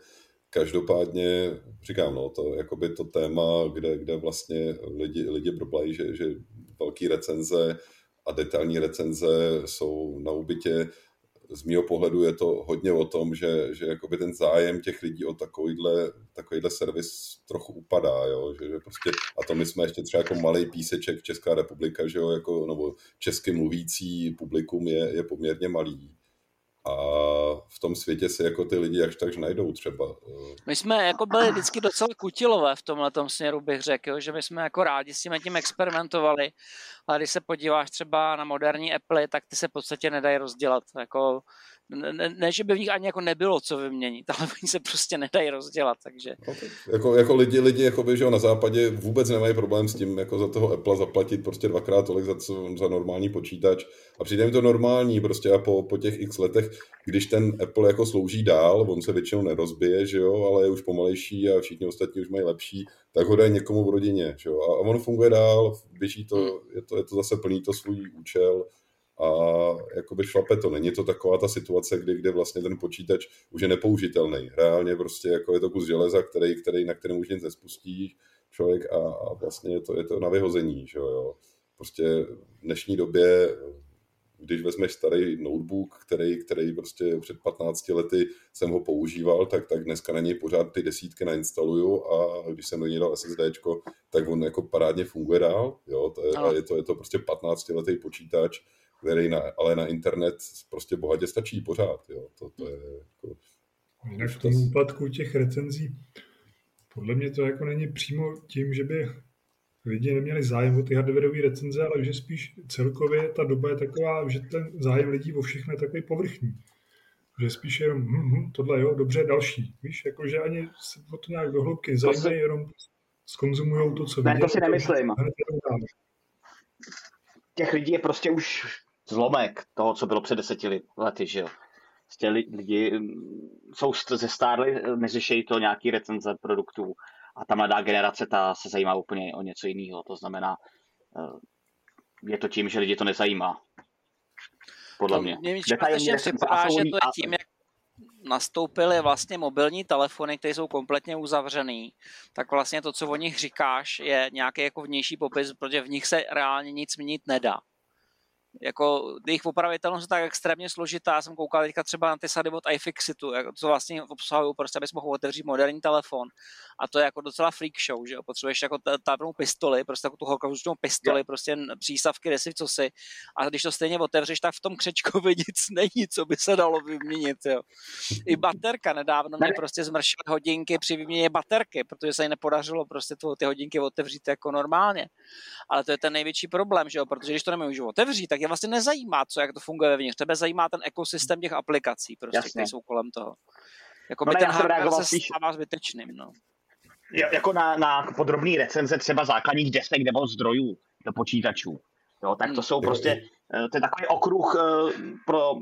Každopádně říkám, no, to, jakoby to téma, kde, kde vlastně lidi, lidi problají, že, že velký recenze a detailní recenze jsou na ubytě. Z mého pohledu je to hodně o tom, že, že jakoby ten zájem těch lidí o takovýhle, takovýhle servis trochu upadá, jo? Že, že prostě, a to my jsme ještě třeba jako malý píseček Česká republika, že jo, jako, nebo česky mluvící publikum je, je poměrně malý a v tom světě se jako ty lidi až tak najdou třeba. Eh. My jsme jako byli vždycky docela kutilové v tomhle směru, bych řekl, že my jsme jako rádi s tím tím experimentovali, ale když se podíváš třeba na moderní Apple, tak ty se v podstatě nedají rozdělat. Jako ne, ne, že by v nich ani jako nebylo co vyměnit, ale oni se prostě nedají rozdělat, takže... No, jako, jako lidi, lidi jako by, že na západě vůbec nemají problém s tím, jako za toho Apple zaplatit prostě dvakrát tolik za, za normální počítač a přijde mi to normální prostě a po, po těch x letech, když ten Apple jako slouží dál, on se většinou nerozbije, že jo, ale je už pomalejší a všichni ostatní už mají lepší, tak ho dají někomu v rodině, že jo, a, a on funguje dál, běží to, hmm. je to, je to zase plný to svůj účel, a jakoby šlape to. Není to taková ta situace, kdy, kde vlastně ten počítač už je nepoužitelný. Reálně prostě jako je to kus železa, který, který, na kterém už nic nespustí člověk a, a vlastně je to, je to na vyhození. Že jo. Prostě v dnešní době když vezmeš starý notebook, který, který prostě před 15 lety jsem ho používal, tak, tak dneska na něj pořád ty desítky nainstaluju a když jsem do něj dal SSD, tak on jako parádně funguje dál. Jo? To je, je, to, je to prostě 15 letý počítač, který na, ale na internet prostě bohatě stačí pořád. Jo. To, to je jako, Jinak v tom úpadku těch recenzí, podle mě to jako není přímo tím, že by lidi neměli zájem o ty hardwareové recenze, ale že spíš celkově ta doba je taková, že ten zájem lidí o všechno je takový povrchní. Že spíš jenom hm, hm, tohle jo, dobře, další. Víš, jako že ani se o to nějak dohloubky zajímají, jenom skonzumují to, co Ne, to si nemyslím. Těch lidí je prostě už zlomek toho, co bylo před deseti lety, že jo. Prostě lidi mm, jsou zestárli, neřešejí to nějaký recenze produktů a ta mladá generace ta se zajímá úplně o něco jiného. To znamená, eh, je to tím, že lidi to nezajímá. Podle mě. Mě částečně připadá, že to je tím, jak nastoupily vlastně mobilní telefony, které jsou kompletně uzavřený, tak vlastně to, co o nich říkáš, je nějaký jako vnější popis, protože v nich se reálně nic měnit nedá jako jejich opravitelnost je tak extrémně složitá. Já jsem koukal teďka třeba na ty sady od iFixitu, jako, co vlastně obsahují, prostě abys mohl otevřít moderní telefon. A to je jako docela freak show, že jo? Potřebuješ jako tápnou pistoli, prostě jako tu horkovzdušnou pistoli, yeah. prostě přísavky, desi, co si. A když to stejně otevřeš, tak v tom křečkovi nic není, co by se dalo vyměnit, jo. I baterka nedávno mě prostě zmršily hodinky při výměně baterky, protože se jí nepodařilo prostě ty hodinky otevřít jako normálně. Ale to je ten největší problém, že jo? Protože když to nemůžu otevřít, tak je vlastně nezajímá, co, jak to funguje vevnitř. Tebe zajímá ten ekosystém těch aplikací, prostě, které jsou kolem toho. Jako by no, ten hardware se spíš... stává zbytečným. No. Jako na, na podrobný recenze třeba základních desek nebo zdrojů do počítačů. Jo, tak to hmm. jsou prostě, eh, to je takový okruh eh, pro,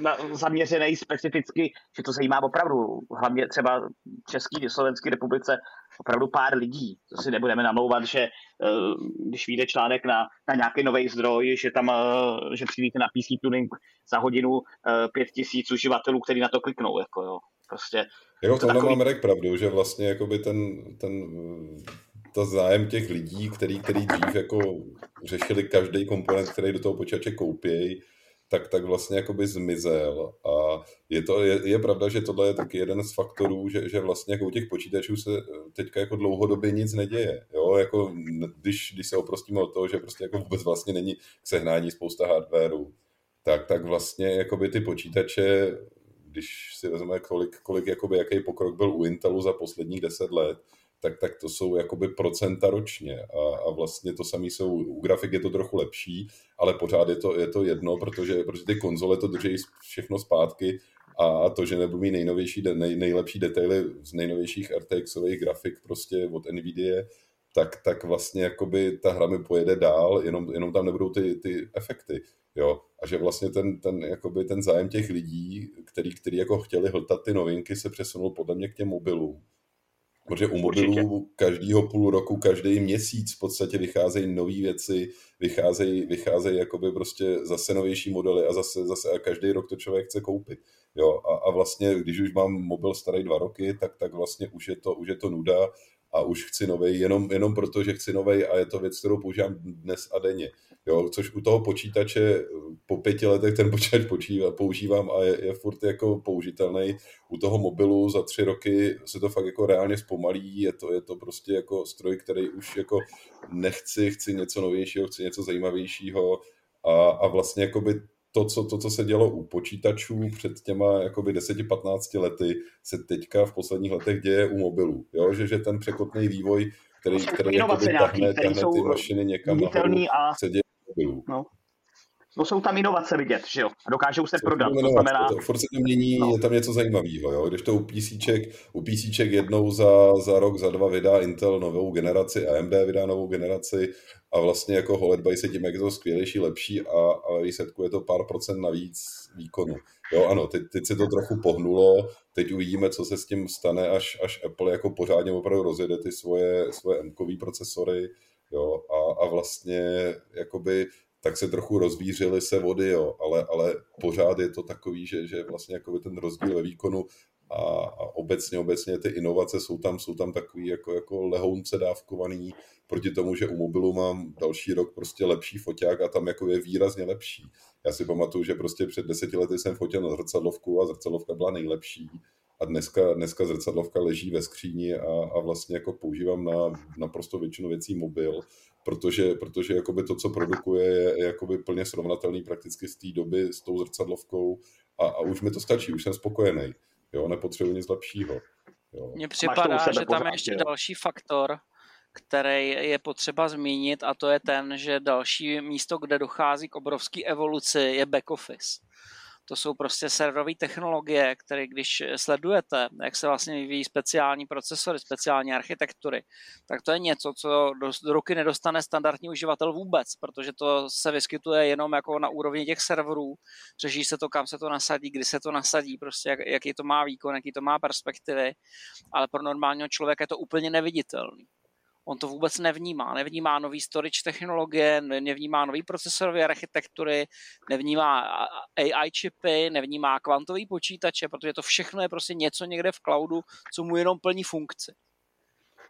na, zaměřený specificky, že to zajímá opravdu, hlavně třeba v České, Slovenské republice, opravdu pár lidí. To si nebudeme namlouvat, že eh, když vyjde článek na, na nějaký nový zdroj, že tam, že přijdete na PC Tuning za hodinu pět tisíc uživatelů, kteří na to kliknou. Jako jo. Prostě, jo, to takový... mám Rek pravdu, že vlastně jakoby ten, ten ta zájem těch lidí, který, který dřív jako řešili každý komponent, který do toho počítače koupějí, tak, tak vlastně jakoby zmizel. A je, to, je, je pravda, že tohle je taky jeden z faktorů, že, že vlastně jako u těch počítačů se teďka jako dlouhodobě nic neděje. Jo? Jako, když, když se oprostíme od toho, že prostě jako vůbec vlastně není k sehnání spousta hardwareu, tak, tak vlastně jakoby ty počítače, když si vezmeme, kolik, kolik jakoby, jaký pokrok byl u Intelu za posledních deset let, tak, tak to jsou jakoby procenta ročně a, a vlastně to samé jsou, u grafik je to trochu lepší, ale pořád je to, je to jedno, protože, protože ty konzole to drží všechno zpátky a to, že nebudu mít nejnovější, nej, nejlepší detaily z nejnovějších RTXových grafik prostě od NVIDIA, tak, tak vlastně jakoby ta hra mi pojede dál, jenom, jenom tam nebudou ty, ty efekty. Jo? A že vlastně ten, ten, jakoby ten zájem těch lidí, který, který jako chtěli hltat ty novinky, se přesunul podle mě k těm mobilům. Protože u mobilů každýho půl roku, každý měsíc v podstatě vycházejí nové věci, vycházejí, vycházejí jakoby prostě zase novější modely a zase, zase a každý rok to člověk chce koupit. Jo, a, a vlastně, když už mám mobil starý dva roky, tak, tak vlastně už je to, už je to nuda a už chci novej jenom, jenom proto, že chci novej a je to věc, kterou používám dnes a denně. Jo, což u toho počítače po pěti letech ten počítač počívá, používám a je, je furt jako použitelný. U toho mobilu za tři roky se to fakt jako reálně zpomalí, je to, je to prostě jako stroj, který už jako nechci, chci něco novějšího, chci něco zajímavějšího a, a vlastně jakoby to co, to, co se dělo u počítačů před těma jakoby 10-15 lety, se teďka v posledních letech děje u mobilů. Jo? Že, že ten překotný vývoj, který, který jakoby tahne, tahne ty mašiny někam nahoru, a... se děje. No. No jsou tam inovace vidět, že jo? A dokážou se prodat, to znamená... To, furt se to mění, no. je tam něco zajímavého, jo? Když to u PCček, u PCček jednou za, za rok, za dva vydá Intel novou generaci, AMD vydá novou generaci a vlastně jako holedbaj se tím, jak je to skvělejší, lepší a, a výsledku je to pár procent navíc výkonu. Jo, ano, teď, teď se to trochu pohnulo, teď uvidíme, co se s tím stane, až, až Apple jako pořádně opravdu rozjede ty svoje, svoje m procesory, jo, a, a vlastně jakoby tak se trochu rozvířily se vody, jo, ale, ale pořád je to takový, že, že vlastně jako ten rozdíl ve výkonu a, a obecně, obecně ty inovace jsou tam, jsou tam takový jako, jako lehounce dávkovaný proti tomu, že u mobilu mám další rok prostě lepší foťák a tam jako je výrazně lepší. Já si pamatuju, že prostě před deseti lety jsem fotil na zrcadlovku a zrcadlovka byla nejlepší a dneska, dneska zrcadlovka leží ve skříni a, a vlastně jako používám na naprosto většinu věcí mobil, protože, protože jakoby to, co produkuje, je, je jakoby plně srovnatelný prakticky z té doby s tou zrcadlovkou a, a už mi to stačí, už jsem spokojený. Jo, nepotřebuji nic lepšího. Mně připadá, že tam je ještě jo. další faktor, který je potřeba zmínit a to je ten, že další místo, kde dochází k obrovské evoluci, je back office. To jsou prostě serverové technologie, které když sledujete, jak se vlastně vyvíjí speciální procesory, speciální architektury, tak to je něco, co do, do ruky nedostane standardní uživatel vůbec, protože to se vyskytuje jenom jako na úrovni těch serverů. Řeší se to, kam se to nasadí, kdy se to nasadí, prostě jak, jaký to má výkon, jaký to má perspektivy, ale pro normálního člověka je to úplně neviditelný on to vůbec nevnímá. Nevnímá nový storage technologie, nevnímá nový procesorové architektury, nevnímá AI čipy, nevnímá kvantový počítače, protože to všechno je prostě něco někde v cloudu, co mu jenom plní funkci.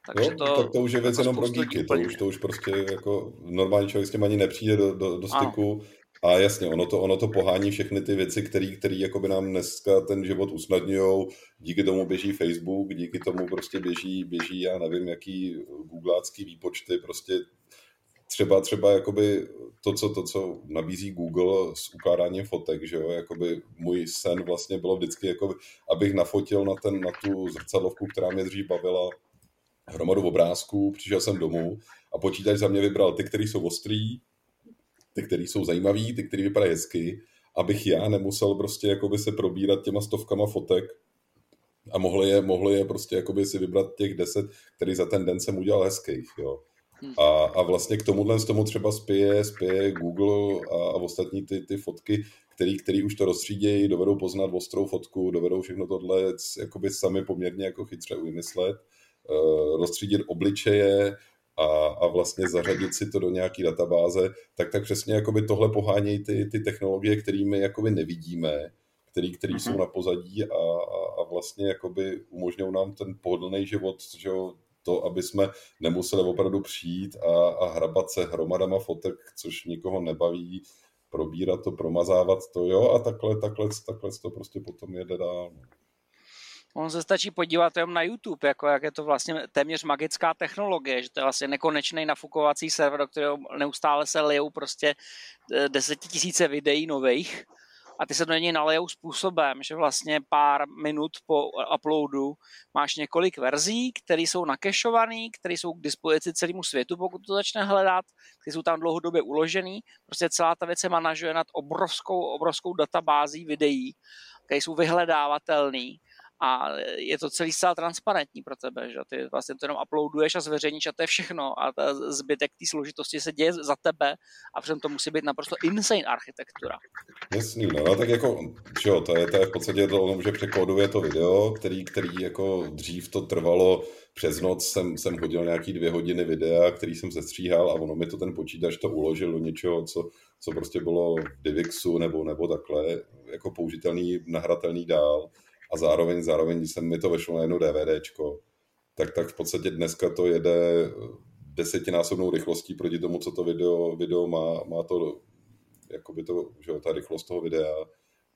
Takže jo, to, tak to už je věc jenom pro díky, to už, to už prostě jako normální člověk s tím ani nepřijde do, do, do styku. Ano. A jasně, ono to, ono to pohání všechny ty věci, které jakoby nám dneska ten život usnadňují. Díky tomu běží Facebook, díky tomu prostě běží, běží já nevím, jaký googlácký výpočty, prostě třeba, třeba jakoby to, co, to, co nabízí Google s ukládáním fotek, že jo, jakoby můj sen vlastně bylo vždycky, jakoby, abych nafotil na, ten, na tu zrcadlovku, která mě dřív bavila, hromadu obrázků, přišel jsem domů a počítač za mě vybral ty, které jsou ostrý, ty, které jsou zajímavé, ty, které vypadají hezky, abych já nemusel prostě jakoby se probírat těma stovkama fotek a mohl je, mohl je prostě jakoby si vybrat těch deset, který za ten den jsem udělal hezkých, jo. Hmm. A, a vlastně k tomuhle z tomu třeba spěje, spěje Google a, a ostatní ty, ty fotky, který, který už to rozstřídějí, dovedou poznat ostrou fotku, dovedou všechno tohle jakoby sami poměrně jako chytře vymyslet, uh, rozstřídit obličeje, a, a vlastně zařadit si to do nějaké databáze, tak tak přesně jakoby tohle pohánějí ty, ty technologie, kterými jakoby nevidíme, který, který uh-huh. jsou na pozadí a, a, a vlastně jakoby umožňují nám ten pohodlný život, že jo, to, aby jsme nemuseli opravdu přijít a, a hrabat se hromadama fotek, což nikoho nebaví, probírat to, promazávat to, jo, a takhle, takhle, takhle to prostě potom jede dál. On se stačí podívat jenom na YouTube, jako jak je to vlastně téměř magická technologie, že to je vlastně nekonečný nafukovací server, do kterého neustále se lijou prostě eh, desetitisíce videí nových a ty se do něj nalejou způsobem, že vlastně pár minut po uploadu máš několik verzí, které jsou nakešované, které jsou k dispozici celému světu, pokud to začne hledat, které jsou tam dlouhodobě uložené. Prostě celá ta věc je manažuje nad obrovskou, obrovskou databází videí, které jsou vyhledávatelné a je to celý zcela transparentní pro tebe, že ty vlastně to jenom uploaduješ a zveřejníš a to je všechno. A ta zbytek té složitosti se děje za tebe a přitom to musí být naprosto insane architektura. Jasný, no, no tak jako, že jo, to je, to je v podstatě to, že překóduje to video, který, který jako dřív to trvalo přes noc jsem, jsem hodil nějaký dvě hodiny videa, který jsem sestříhal a ono mi to ten počítač to uložil do něčeho, co, co prostě bylo v Divixu nebo, nebo takhle, jako použitelný, nahratelný dál a zároveň, zároveň jsem mi to vešlo na jedno DVDčko, tak, tak v podstatě dneska to jede desetinásobnou rychlostí proti tomu, co to video, video má, má to, jakoby to, že ta rychlost toho videa.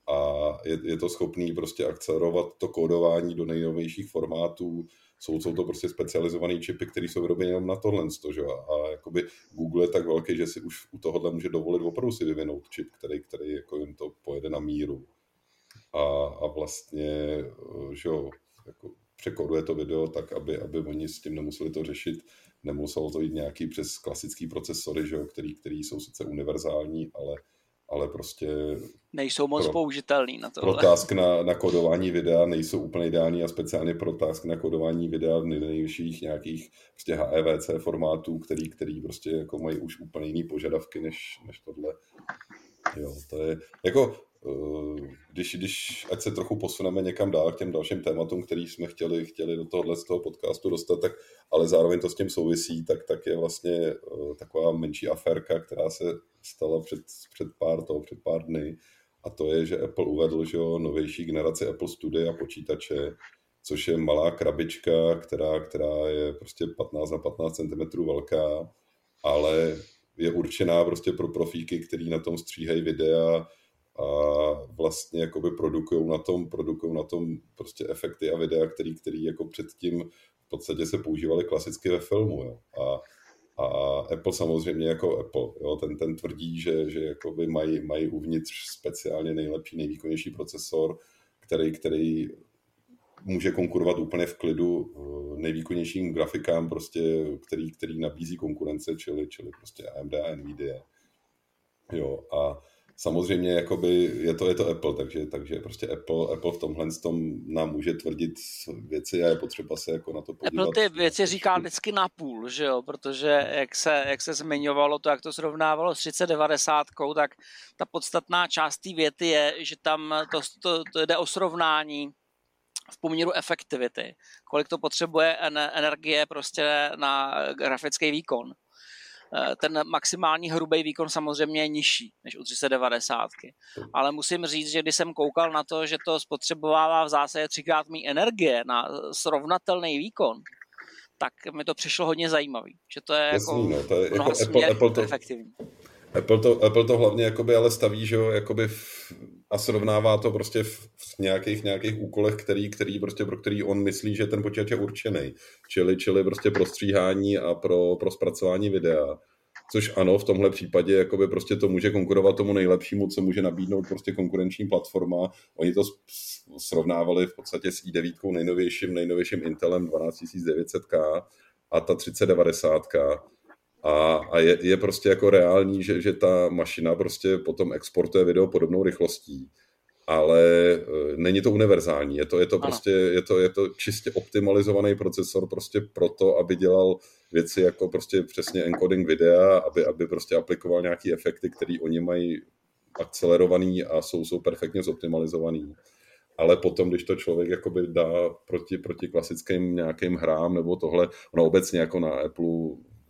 A je, je to schopný prostě akcelerovat to kódování do nejnovějších formátů, jsou, jsou to prostě specializované čipy, které jsou vyrobeny jenom na tohle, že? a jakoby Google je tak velký, že si už u tohohle může dovolit opravdu si vyvinout čip, který, který jako jim to pojede na míru a, a vlastně, eh, že jo, jako překoduje to video tak, aby, aby oni s tím nemuseli to řešit, nemuselo to jít nějaký přes klasický procesory, že jo, který, který jsou sice univerzální, ale, ale prostě... Nejsou moc pro, použitelný na to. Pro task na, na kodování videa nejsou úplně ideální a speciálně pro task na kodování videa v nejvyšších nějakých prostě HEVC formátů, který, který prostě jako mají už úplně jiný požadavky než, než tohle. Jo, to je, jako když, když, ať se trochu posuneme někam dál k těm dalším tématům, který jsme chtěli, chtěli do tohohle z toho podcastu dostat, tak, ale zároveň to s tím souvisí, tak, tak je vlastně uh, taková menší aférka, která se stala před, před pár toho, před pár dny, a to je, že Apple uvedl, že jo, novější generaci Apple Studia počítače, což je malá krabička, která, která je prostě 15 na 15 cm velká, ale je určená prostě pro profíky, který na tom stříhají videa, a vlastně jakoby produkují na tom, produkují na tom prostě efekty a videa, který, který jako předtím v podstatě se používaly klasicky ve filmu. Jo. A, a Apple samozřejmě jako Apple, jo, ten, ten tvrdí, že, že jakoby mají, mají uvnitř speciálně nejlepší, nejvýkonnější procesor, který, který může konkurovat úplně v klidu eh, nejvýkonnějším grafikám, prostě, který, který nabízí konkurence, čili, čili prostě AMD a Nvidia. Jo, a samozřejmě jakoby je to, je to Apple, takže, takže prostě Apple, Apple v tomhle tom nám může tvrdit věci a je potřeba se jako na to podívat. Apple ty věci říká vždycky na půl, že jo, protože jak se, jak se zmiňovalo to, jak to srovnávalo s 3090, tak ta podstatná část té věty je, že tam to, to, to jde o srovnání v poměru efektivity, kolik to potřebuje energie prostě na grafický výkon. Eh, ten maximální hrubý výkon samozřejmě je nižší než u 390. Ale musím říct, že když jsem koukal na to, že to spotřebovává v zásadě třikrát mý energie na srovnatelný výkon, tak mi to přišlo hodně zajímavý. Že to je Jasný, jako, no, to je jako Apple, Apple to, efektivní. Apple to, Apple to hlavně jakoby ale staví, že jo, jakoby v, a srovnává to prostě v, v nějakých, nějakých úkolech, který, který prostě pro který on myslí, že ten počítač je určený. Čili, čili prostě pro stříhání a pro, pro zpracování videa. Což ano, v tomhle případě jakoby prostě to může konkurovat tomu nejlepšímu, co může nabídnout prostě konkurenční platforma. Oni to srovnávali v podstatě s i9 nejnovějším, nejnovějším Intelem 12900K a ta 3090 a, a je, je prostě jako reální, že, že ta mašina prostě potom exportuje video podobnou rychlostí, ale e, není to univerzální, je to, je to prostě, je to, je to čistě optimalizovaný procesor prostě proto, aby dělal věci jako prostě přesně encoding videa, aby, aby prostě aplikoval nějaký efekty, které oni mají akcelerovaný a jsou, jsou perfektně zoptimalizovaný. Ale potom, když to člověk jakoby dá proti, proti klasickým nějakým hrám nebo tohle, ono obecně jako na Apple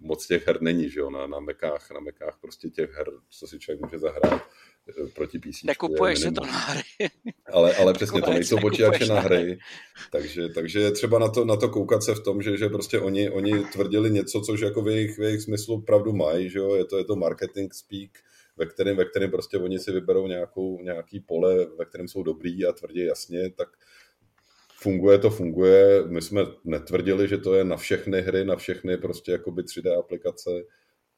moc těch her není, že jo, na, na Mekách, na Mekách prostě těch her, co si člověk může zahrát eh, proti PC. Nekupuješ si to na hry. Ale, ale přesně to nejsou počítače na hry, takže, takže třeba na to, na to koukat se v tom, že, že prostě oni, oni tvrdili něco, což jako v jejich, v jejich smyslu pravdu mají, že jo, je to, je to marketing speak, ve kterém, ve kterém prostě oni si vyberou nějakou, nějaký pole, ve kterém jsou dobrý a tvrdí jasně, tak funguje to, funguje. My jsme netvrdili, že to je na všechny hry, na všechny prostě jakoby 3D aplikace,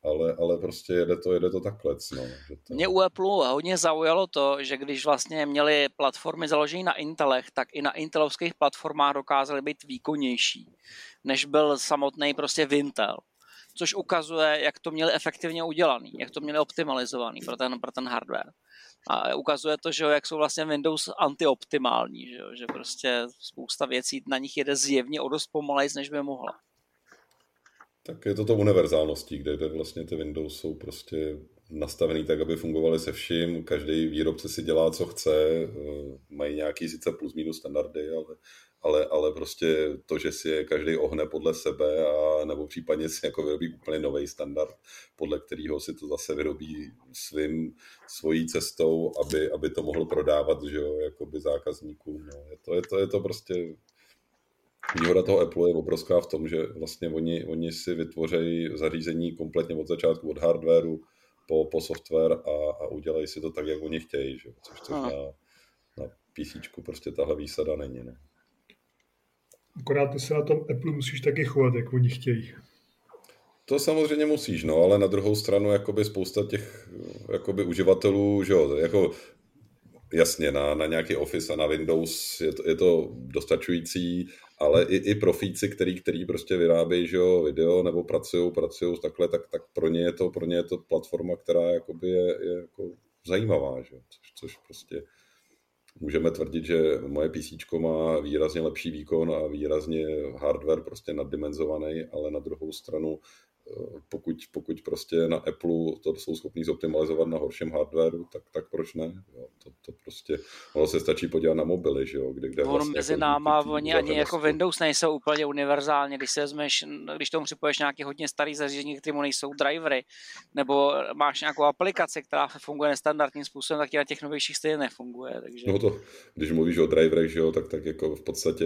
ale, ale prostě jede to, jede to takhle. No, to... Mě u Apple hodně zaujalo to, že když vlastně měli platformy založené na Intelech, tak i na intelovských platformách dokázaly být výkonnější, než byl samotný prostě Intel. Což ukazuje, jak to měli efektivně udělaný, jak to měli optimalizovaný pro ten, pro ten hardware. A ukazuje to, že jak jsou vlastně Windows antioptimální, že, že prostě spousta věcí na nich jede zjevně o dost pomalejc, než by mohla. Tak je to to univerzálností, kde vlastně ty Windows jsou prostě nastavený tak, aby fungovaly se vším. Každý výrobce si dělá, co chce. Eh, mají nějaký sice plus minus standardy, ale ale, ale prostě to, že si je každý ohne podle sebe a nebo případně si jako vyrobí úplně nový standard, podle kterého si to zase vyrobí svým, svojí cestou, aby, aby to mohl prodávat, že jo, jakoby zákazníkům. No. Je, to, je, to, je to prostě Výhoda toho Apple je obrovská v tom, že vlastně oni, oni si vytvoří zařízení kompletně od začátku, od hardwareu po, po software a, a udělají si to tak, jak oni chtějí, že? což, což na, na PC prostě tahle výsada není. Ne? Akorát ty se na tom Apple musíš taky chovat, jak oni chtějí. To samozřejmě musíš, no, ale na druhou stranu jakoby spousta těch jakoby uživatelů, že jo, jako jasně, na, na nějaký Office a na Windows je to, je to dostačující, ale i, i profíci, který, který prostě vyrábějí že jo, video nebo pracují, pracují takhle, tak, tak pro, ně je to, pro ně je to platforma, která jakoby je, je jako zajímavá, že? Což, což prostě můžeme tvrdit, že moje PC má výrazně lepší výkon a výrazně hardware prostě naddimenzovaný, ale na druhou stranu pokud, pokud prostě na Apple to jsou schopní zoptimalizovat na horším hardwareu, tak, tak proč ne? Jo, to, to prostě, ono se stačí podívat na mobily, že jo, kde, kde ono vlastně mezi jako náma, oni ani jako Windows nejsou úplně univerzálně, když se vezmeš, když tomu připoješ nějaký hodně starý zařízení, kterému nejsou drivery, nebo máš nějakou aplikaci, která funguje nestandardním způsobem, tak i na těch novějších stejně nefunguje. Takže... No to, když mluvíš o driverech, že jo, tak, tak jako v podstatě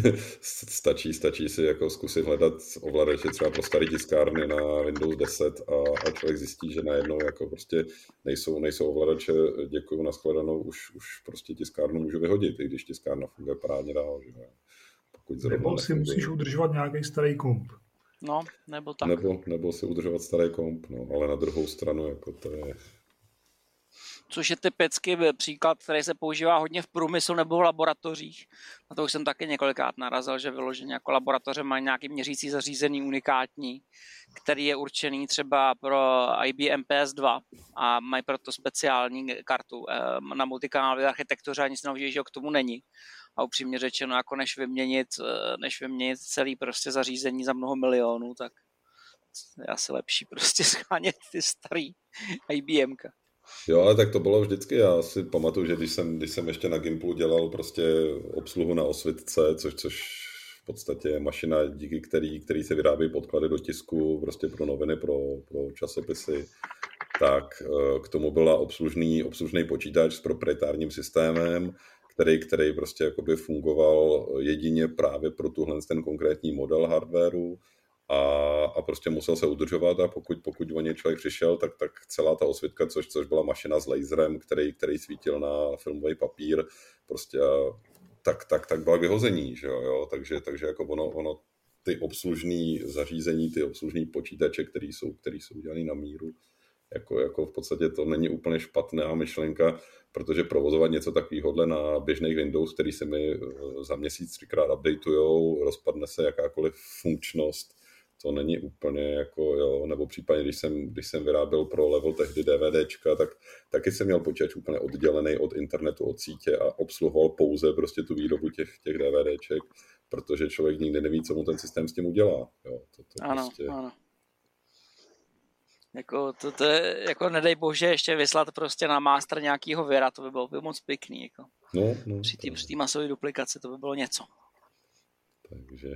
stačí, stačí si jako zkusit hledat ovladače třeba pro starý tiskárny tiskárny na Windows 10 a, a člověk zjistí, že najednou jako prostě nejsou, nejsou ovladače, děkuju na shledanou, už, už prostě tiskárnu můžu vyhodit, i když tiskárna funguje parádně dál. Že? Pokud nebo si musíš udržovat nějaký starý komp. No, nebo tak. Nebo, nebo si udržovat starý komp, no, ale na druhou stranu jako to je což je typicky příklad, který se používá hodně v průmyslu nebo v laboratořích. Na to už jsem taky několikrát narazil, že vyloženě jako laboratoře mají nějaký měřící zařízení unikátní, který je určený třeba pro IBM PS2 a mají proto speciální kartu eh, na multikanálové architektuře a nic že k tomu není. A upřímně řečeno, jako než vyměnit, eh, než vyměnit celý prostě zařízení za mnoho milionů, tak je asi lepší prostě schánět ty starý IBMka. Jo, ale tak to bylo vždycky. Já si pamatuju, že když jsem, když jsem ještě na Gimplu dělal prostě obsluhu na osvitce, což, což v podstatě je mašina, díky který, který se vyrábí podklady do tisku prostě pro noviny, pro, pro časopisy, tak eh, k tomu byla obslužný, obslužný počítač s proprietárním systémem, který, který prostě jakoby fungoval jedině právě pro tuhle ten konkrétní model hardwareu a, a prostě musel se udržovat a pokud, pokud o něj člověk přišel, tak, tak celá ta osvětka, což, což byla mašina s laserem, který, který svítil na filmový papír, prostě tak, tak, tak byla vyhození, že jo, jo? Takže, takže jako ono, ono ty obslužné zařízení, ty obslužní počítače, které jsou, který jsou dělané na míru, jako, jako v podstatě to není úplně špatná myšlenka, protože provozovat něco takového na běžných Windows, který se mi eh, za měsíc třikrát updateujou, rozpadne se jakákoliv funkčnost, to není úplně jako, jo, nebo případně, když jsem, když jsem vyráběl pro level tehdy DVDčka, tak taky jsem měl počítač úplně oddělený od internetu, od sítě a obsluhoval pouze prostě tu výrobu těch, těch DVDček, protože člověk nikdy neví, co mu ten systém s tím udělá. Jo, to, to ano, prostě... ano. Jako, to, to je, jako nedej bože ještě vyslat prostě na master nějakýho věra, to by bylo by moc pěkný. Jako. No, no, při té masové duplikaci to by bylo něco. Takže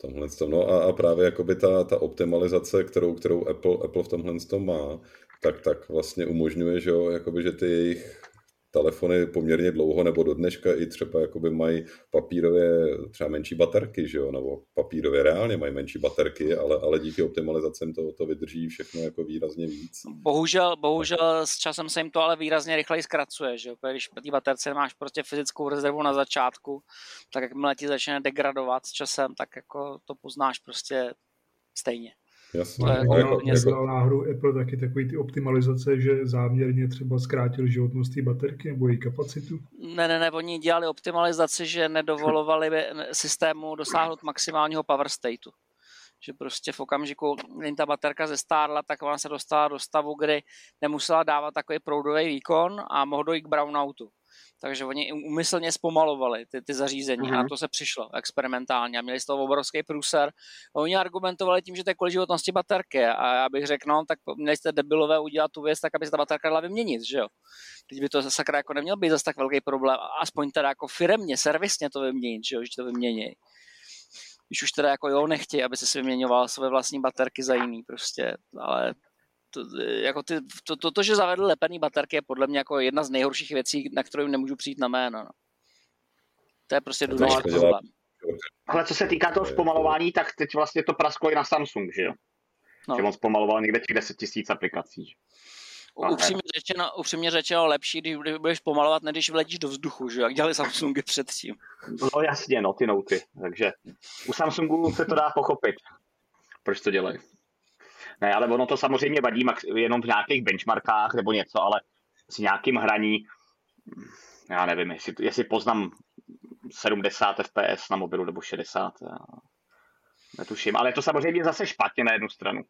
tomhle tom. No a, a právě jakoby ta, ta optimalizace, kterou, kterou Apple, Apple v tomhle tom má, tak, tak vlastně umožňuje, že, jo, jakoby, že ty jejich telefony poměrně dlouho nebo do dneška i třeba jakoby mají papírově třeba menší baterky, že jo, nebo papírově reálně mají menší baterky, ale, ale díky optimalizacem to, to vydrží všechno jako výrazně víc. Bohužel, bohužel s časem se jim to ale výrazně rychleji zkracuje, že jo, když po té baterce máš prostě fyzickou rezervu na začátku, tak jakmile ti začne degradovat s časem, tak jako to poznáš prostě stejně. Jasně. Je jako, jako, jako náhodou Apple taky takový ty optimalizace, že záměrně třeba zkrátil životnost té baterky nebo její kapacitu? Ne, ne, ne, oni dělali optimalizaci, že nedovolovali systému dosáhnout maximálního power stateu. Že prostě v okamžiku, kdy ta baterka zestárla, tak ona se dostala do stavu, kdy nemusela dávat takový proudový výkon a mohl dojít k brownoutu takže oni umyslně zpomalovali ty, ty zařízení mm-hmm. a na mhm. to se přišlo experimentálně a měli z toho obrovský průser. A oni argumentovali tím, že to je kvůli životnosti baterky a já bych řekl, no, tak měli jste debilové udělat tu věc tak, aby se ta baterka dala vyměnit, že jo. Teď by to sakra jako neměl být zase tak velký problém, aspoň teda jako firemně, servisně to vyměnit, že jo, že to vymění. Když už teda jako jo, nechtějí, aby se si vyměňoval své vlastní baterky za jiný prostě, ale to, jako ty, to, to, to, že zavedl lepený baterky je podle mě jako jedna z nejhorších věcí, na kterou nemůžu přijít na jméno. No. To je prostě důležitý problém. Ale co se týká toho zpomalování, tak teď vlastně to prasklo i na Samsung, že jo? No. Že on zpomaloval někde těch 10 tisíc aplikací. Upřímně řečeno, upřímně řečeno lepší, když budeš pomalovat, než když vletíš do vzduchu, že jak dělali Samsungy předtím. No jasně, no ty noty. Takže u Samsungu se to dá pochopit, proč to dělají. Ne, ale ono to samozřejmě vadí jenom v nějakých benchmarkách nebo něco, ale s nějakým hraní, já nevím, jestli, jestli poznám 70 fps na mobilu nebo 60, já netuším. Ale je to samozřejmě zase špatně na jednu stranu.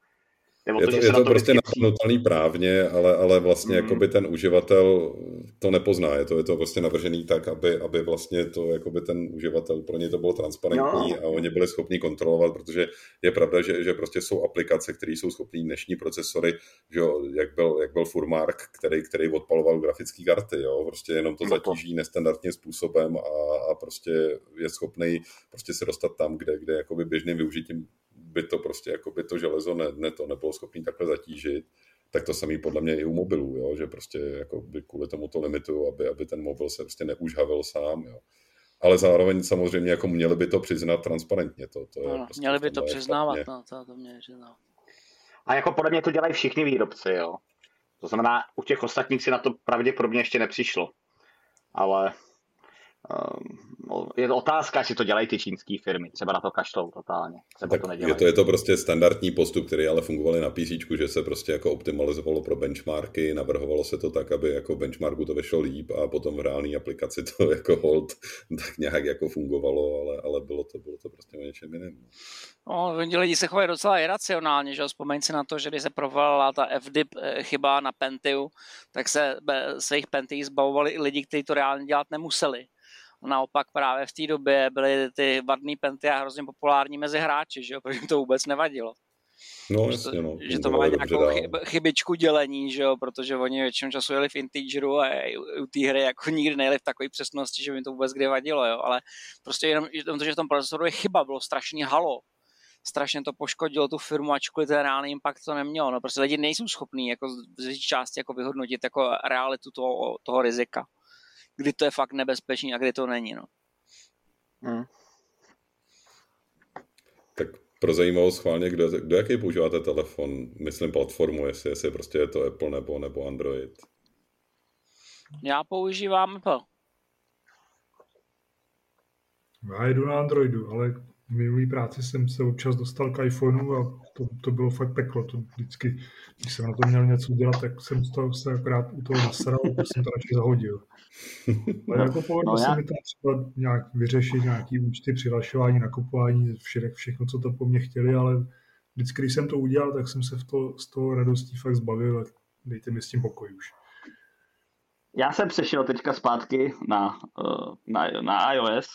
Nebo je to, to, je to, to prostě napadnutelný právně, ale, ale vlastně mm. jakoby ten uživatel to nepozná. Je to, je to prostě navržený tak, aby, aby vlastně to jakoby ten uživatel, pro ně to bylo transparentní no. a oni byli schopni kontrolovat, protože je pravda, že, že prostě jsou aplikace, které jsou schopné dnešní procesory, že jo, jak byl, jak byl Furmark, který, který odpaloval grafické karty, jo, prostě jenom to no zatíží nestandardním způsobem a, a prostě je schopný prostě se dostat tam, kde, kde jakoby běžným využitím by to prostě jako by to železo ne, ne to nebylo schopný takhle zatížit, tak to samý podle mě i u mobilů, jo? že prostě jako by kvůli tomu to limitují, aby, aby ten mobil se prostě neužhavil sám. Jo? Ale zároveň samozřejmě jako měli by to přiznat transparentně. To, to je ano, prostě měli by to přiznávat, no, to, to mě přiznal. A jako podle mě to dělají všichni výrobci, jo. To znamená, u těch ostatních si na to pravděpodobně ještě nepřišlo. Ale je to otázka, jestli to dělají ty čínské firmy. Třeba na to kašlou totálně. Třeba tak to je, to, je to prostě standardní postup, který ale fungoval na PC, že se prostě jako optimalizovalo pro benchmarky, navrhovalo se to tak, aby jako benchmarku to vešlo líp a potom v reálné aplikaci to jako hold tak nějak jako fungovalo, ale, ale bylo, to, bylo to prostě o něčem jiném. No, lidi se chovají docela iracionálně, že Vzpomeň si na to, že když se provalila ta FDIP eh, chyba na Pentiu, tak se svých Pentií zbavovali i lidi, kteří to reálně dělat nemuseli. Naopak právě v té době byly ty vadný Penty a hrozně populární mezi hráči, že jo, protože to vůbec nevadilo. No, jasně, no. Že to má nějakou chyb, chybičku dělení, že jo, protože oni většinou času jeli v integeru a u té hry jako nikdy nejeli v takové přesnosti, že by to vůbec kdy vadilo, jo, ale prostě jenom, jenom to, že v tom procesoru je chyba, bylo strašně halo, strašně to poškodilo tu firmu, ačkoliv ten reálný impact to nemělo. No, prostě lidi nejsou schopní jako z části jako vyhodnotit jako realitu toho, toho rizika. Kdy to je fakt nebezpečný a kdy to není. No. Hmm. Tak pro zajímavost schválně, kdo, kdo jaký používáte telefon, myslím platformu, jestli, jestli prostě je to Apple nebo, nebo Android. Já používám Apple. Já jedu na Androidu, ale v minulý práci jsem se občas dostal k iPhoneu a to, to bylo fakt peklo. To vždycky, když jsem na to měl něco dělat, tak jsem z toho se akorát u toho nasral, tak jsem to radši zahodil. Ale jako povedlo no, se mi tam třeba nějak vyřešit nějaký účty, přihlašování, nakupování, vše, všechno, co to po mně chtěli, ale vždycky, když jsem to udělal, tak jsem se v to, z toho radostí fakt zbavil a dejte mi s tím pokoj už. Já jsem přešel teďka zpátky na, eh, na, na iOS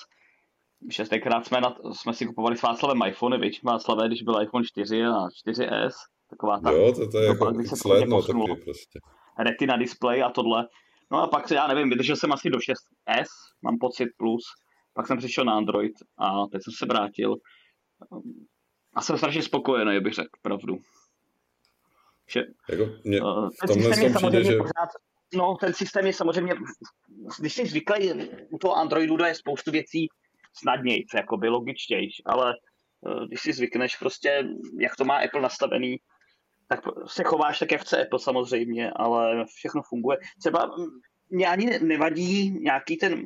šestekrát jsme, na, jsme si kupovali s Václavem iPhone, víš, Václavé, když byl iPhone 4 a 4S, taková ta... Jo, to, to je jako sled, no, taky prostě. Retina display a tohle. No a pak, já nevím, vydržel jsem asi do 6S, mám pocit, plus. Pak jsem přišel na Android a teď jsem se vrátil. A jsem strašně spokojený, bych řekl, pravdu. Že, jako mě, uh, ten systém je samozřejmě že... pořád, no, ten systém je samozřejmě, když jsi zvyklý u toho Androidu je spoustu věcí, snadnějc, by logičtějš, ale eh, když si zvykneš prostě, jak to má Apple nastavený, tak se chováš tak, jak chce Apple samozřejmě, ale všechno funguje. Třeba mě ani nevadí nějaký ten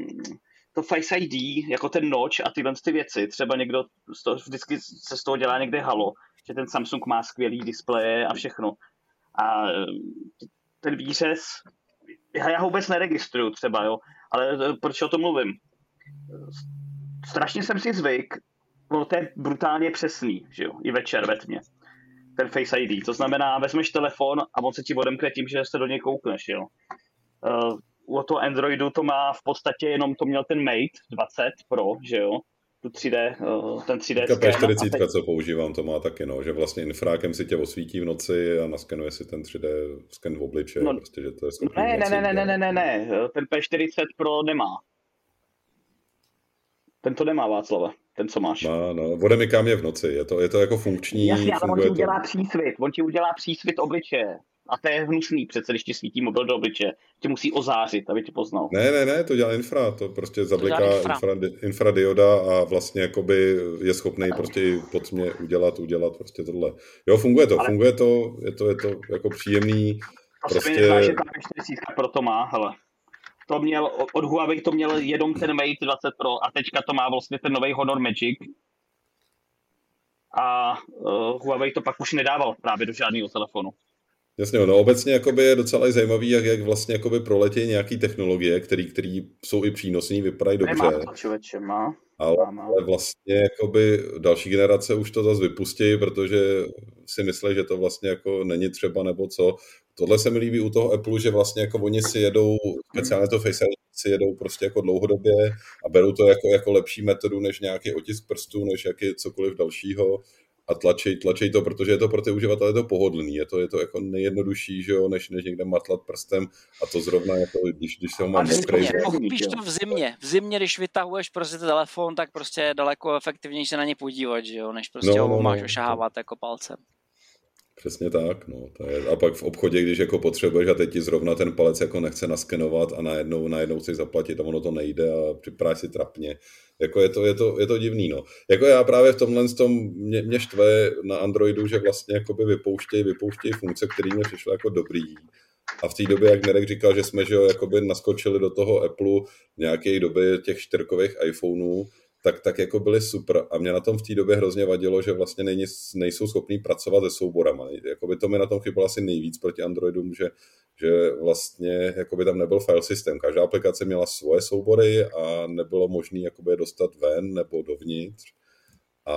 to Face ID, jako ten noč a tyhle ty věci. Třeba někdo z toho, vždycky se z toho dělá někde halo, že ten Samsung má skvělý displeje a všechno. A eh, ten výřez, já ho vůbec neregistruju třeba, jo, ale eh, proč o tom mluvím? Strašně jsem si zvyk, no to je brutálně přesný, že jo, i večer ve tmě, ten Face ID. To znamená, vezmeš telefon a on se ti odemkne tím, že se do něj koukneš, jo. Uh, u toho Androidu to má v podstatě jenom, to měl ten Mate 20 Pro, že jo, tu 3D, uh, ten 3D P40, teď... co používám, to má taky, no, že vlastně infrákem si tě osvítí v noci a naskenuje si ten 3D sken v obličeji, no, prostě, že to je ne, ne, ne, ne, ne, ne, ne, ten P40 Pro nemá. Ten to nemá Václava, ten, co máš. Má, no, odemykám je v noci, je to, je to jako funkční. Jasně, ale on ti udělá to. přísvit, on ti udělá přísvit obličeje. A to je hnusný přece, když ti svítí mobil do obličeje. Tě musí ozářit, aby tě poznal. Ne, ne, ne, to dělá infra, to prostě zabliká to infra. Infra, infradioda a vlastně jakoby je schopný prostě pod mě udělat, udělat prostě tohle. Jo, funguje to, ale... funguje to, je to, je to jako příjemný. To prostě... se mi nezdá, že ta 40 proto má, hele to měl, od Huawei to měl jenom ten Mate 20 Pro a teďka to má vlastně ten nový Honor Magic. A uh, Huawei to pak už nedával právě do žádného telefonu. Jasně, no obecně jakoby je docela zajímavý, jak, jak vlastně jakoby proletí nějaký technologie, které jsou i přínosné, vypadají dobře. Nemá to člověče, má. Ale, ale vlastně jakoby další generace už to zase vypustí, protože si myslí, že to vlastně jako není třeba nebo co. Tohle se mi líbí u toho Apple, že vlastně jako oni si jedou, speciálně to Face ID si jedou prostě jako dlouhodobě a berou to jako, jako lepší metodu než nějaký otisk prstů, než jaký cokoliv dalšího a tlačej, tlačej to, protože je to pro ty uživatele to pohodlný, je to, je to jako nejjednodušší, že jo, než, než někde matlat prstem a to zrovna jako, když, když se ho mám. Víš to v zimě, v zimě, když vytahuješ prostě telefon, tak prostě je daleko efektivnější se na ně podívat, že jo, než prostě no, ho no, máš no, ošahávat jako palcem. Přesně tak, no. To je, a pak v obchodě, když jako potřebuješ a teď ti zrovna ten palec jako nechce naskenovat a najednou, najednou chceš zaplatit a ono to nejde a připadáš si trapně. Jako je to, je to, je to divný, no. Jako já právě v tomhle tom mě, mě štve na Androidu, že vlastně jakoby vypouštějí, vypouštějí funkce, které mě přišly jako dobrý. A v té době, jak Mirek říkal, že jsme že jo, jakoby naskočili do toho Apple nějaké době těch čtyřkových iPhoneů, tak, tak jako byly super. A mě na tom v té době hrozně vadilo, že vlastně nej, nejsou schopní pracovat se souborama. Jakoby to mi na tom chybilo asi nejvíc proti Androidům, že, že vlastně jakoby tam nebyl file systém. Každá aplikace měla svoje soubory a nebylo možné jakoby je dostat ven nebo dovnitř. A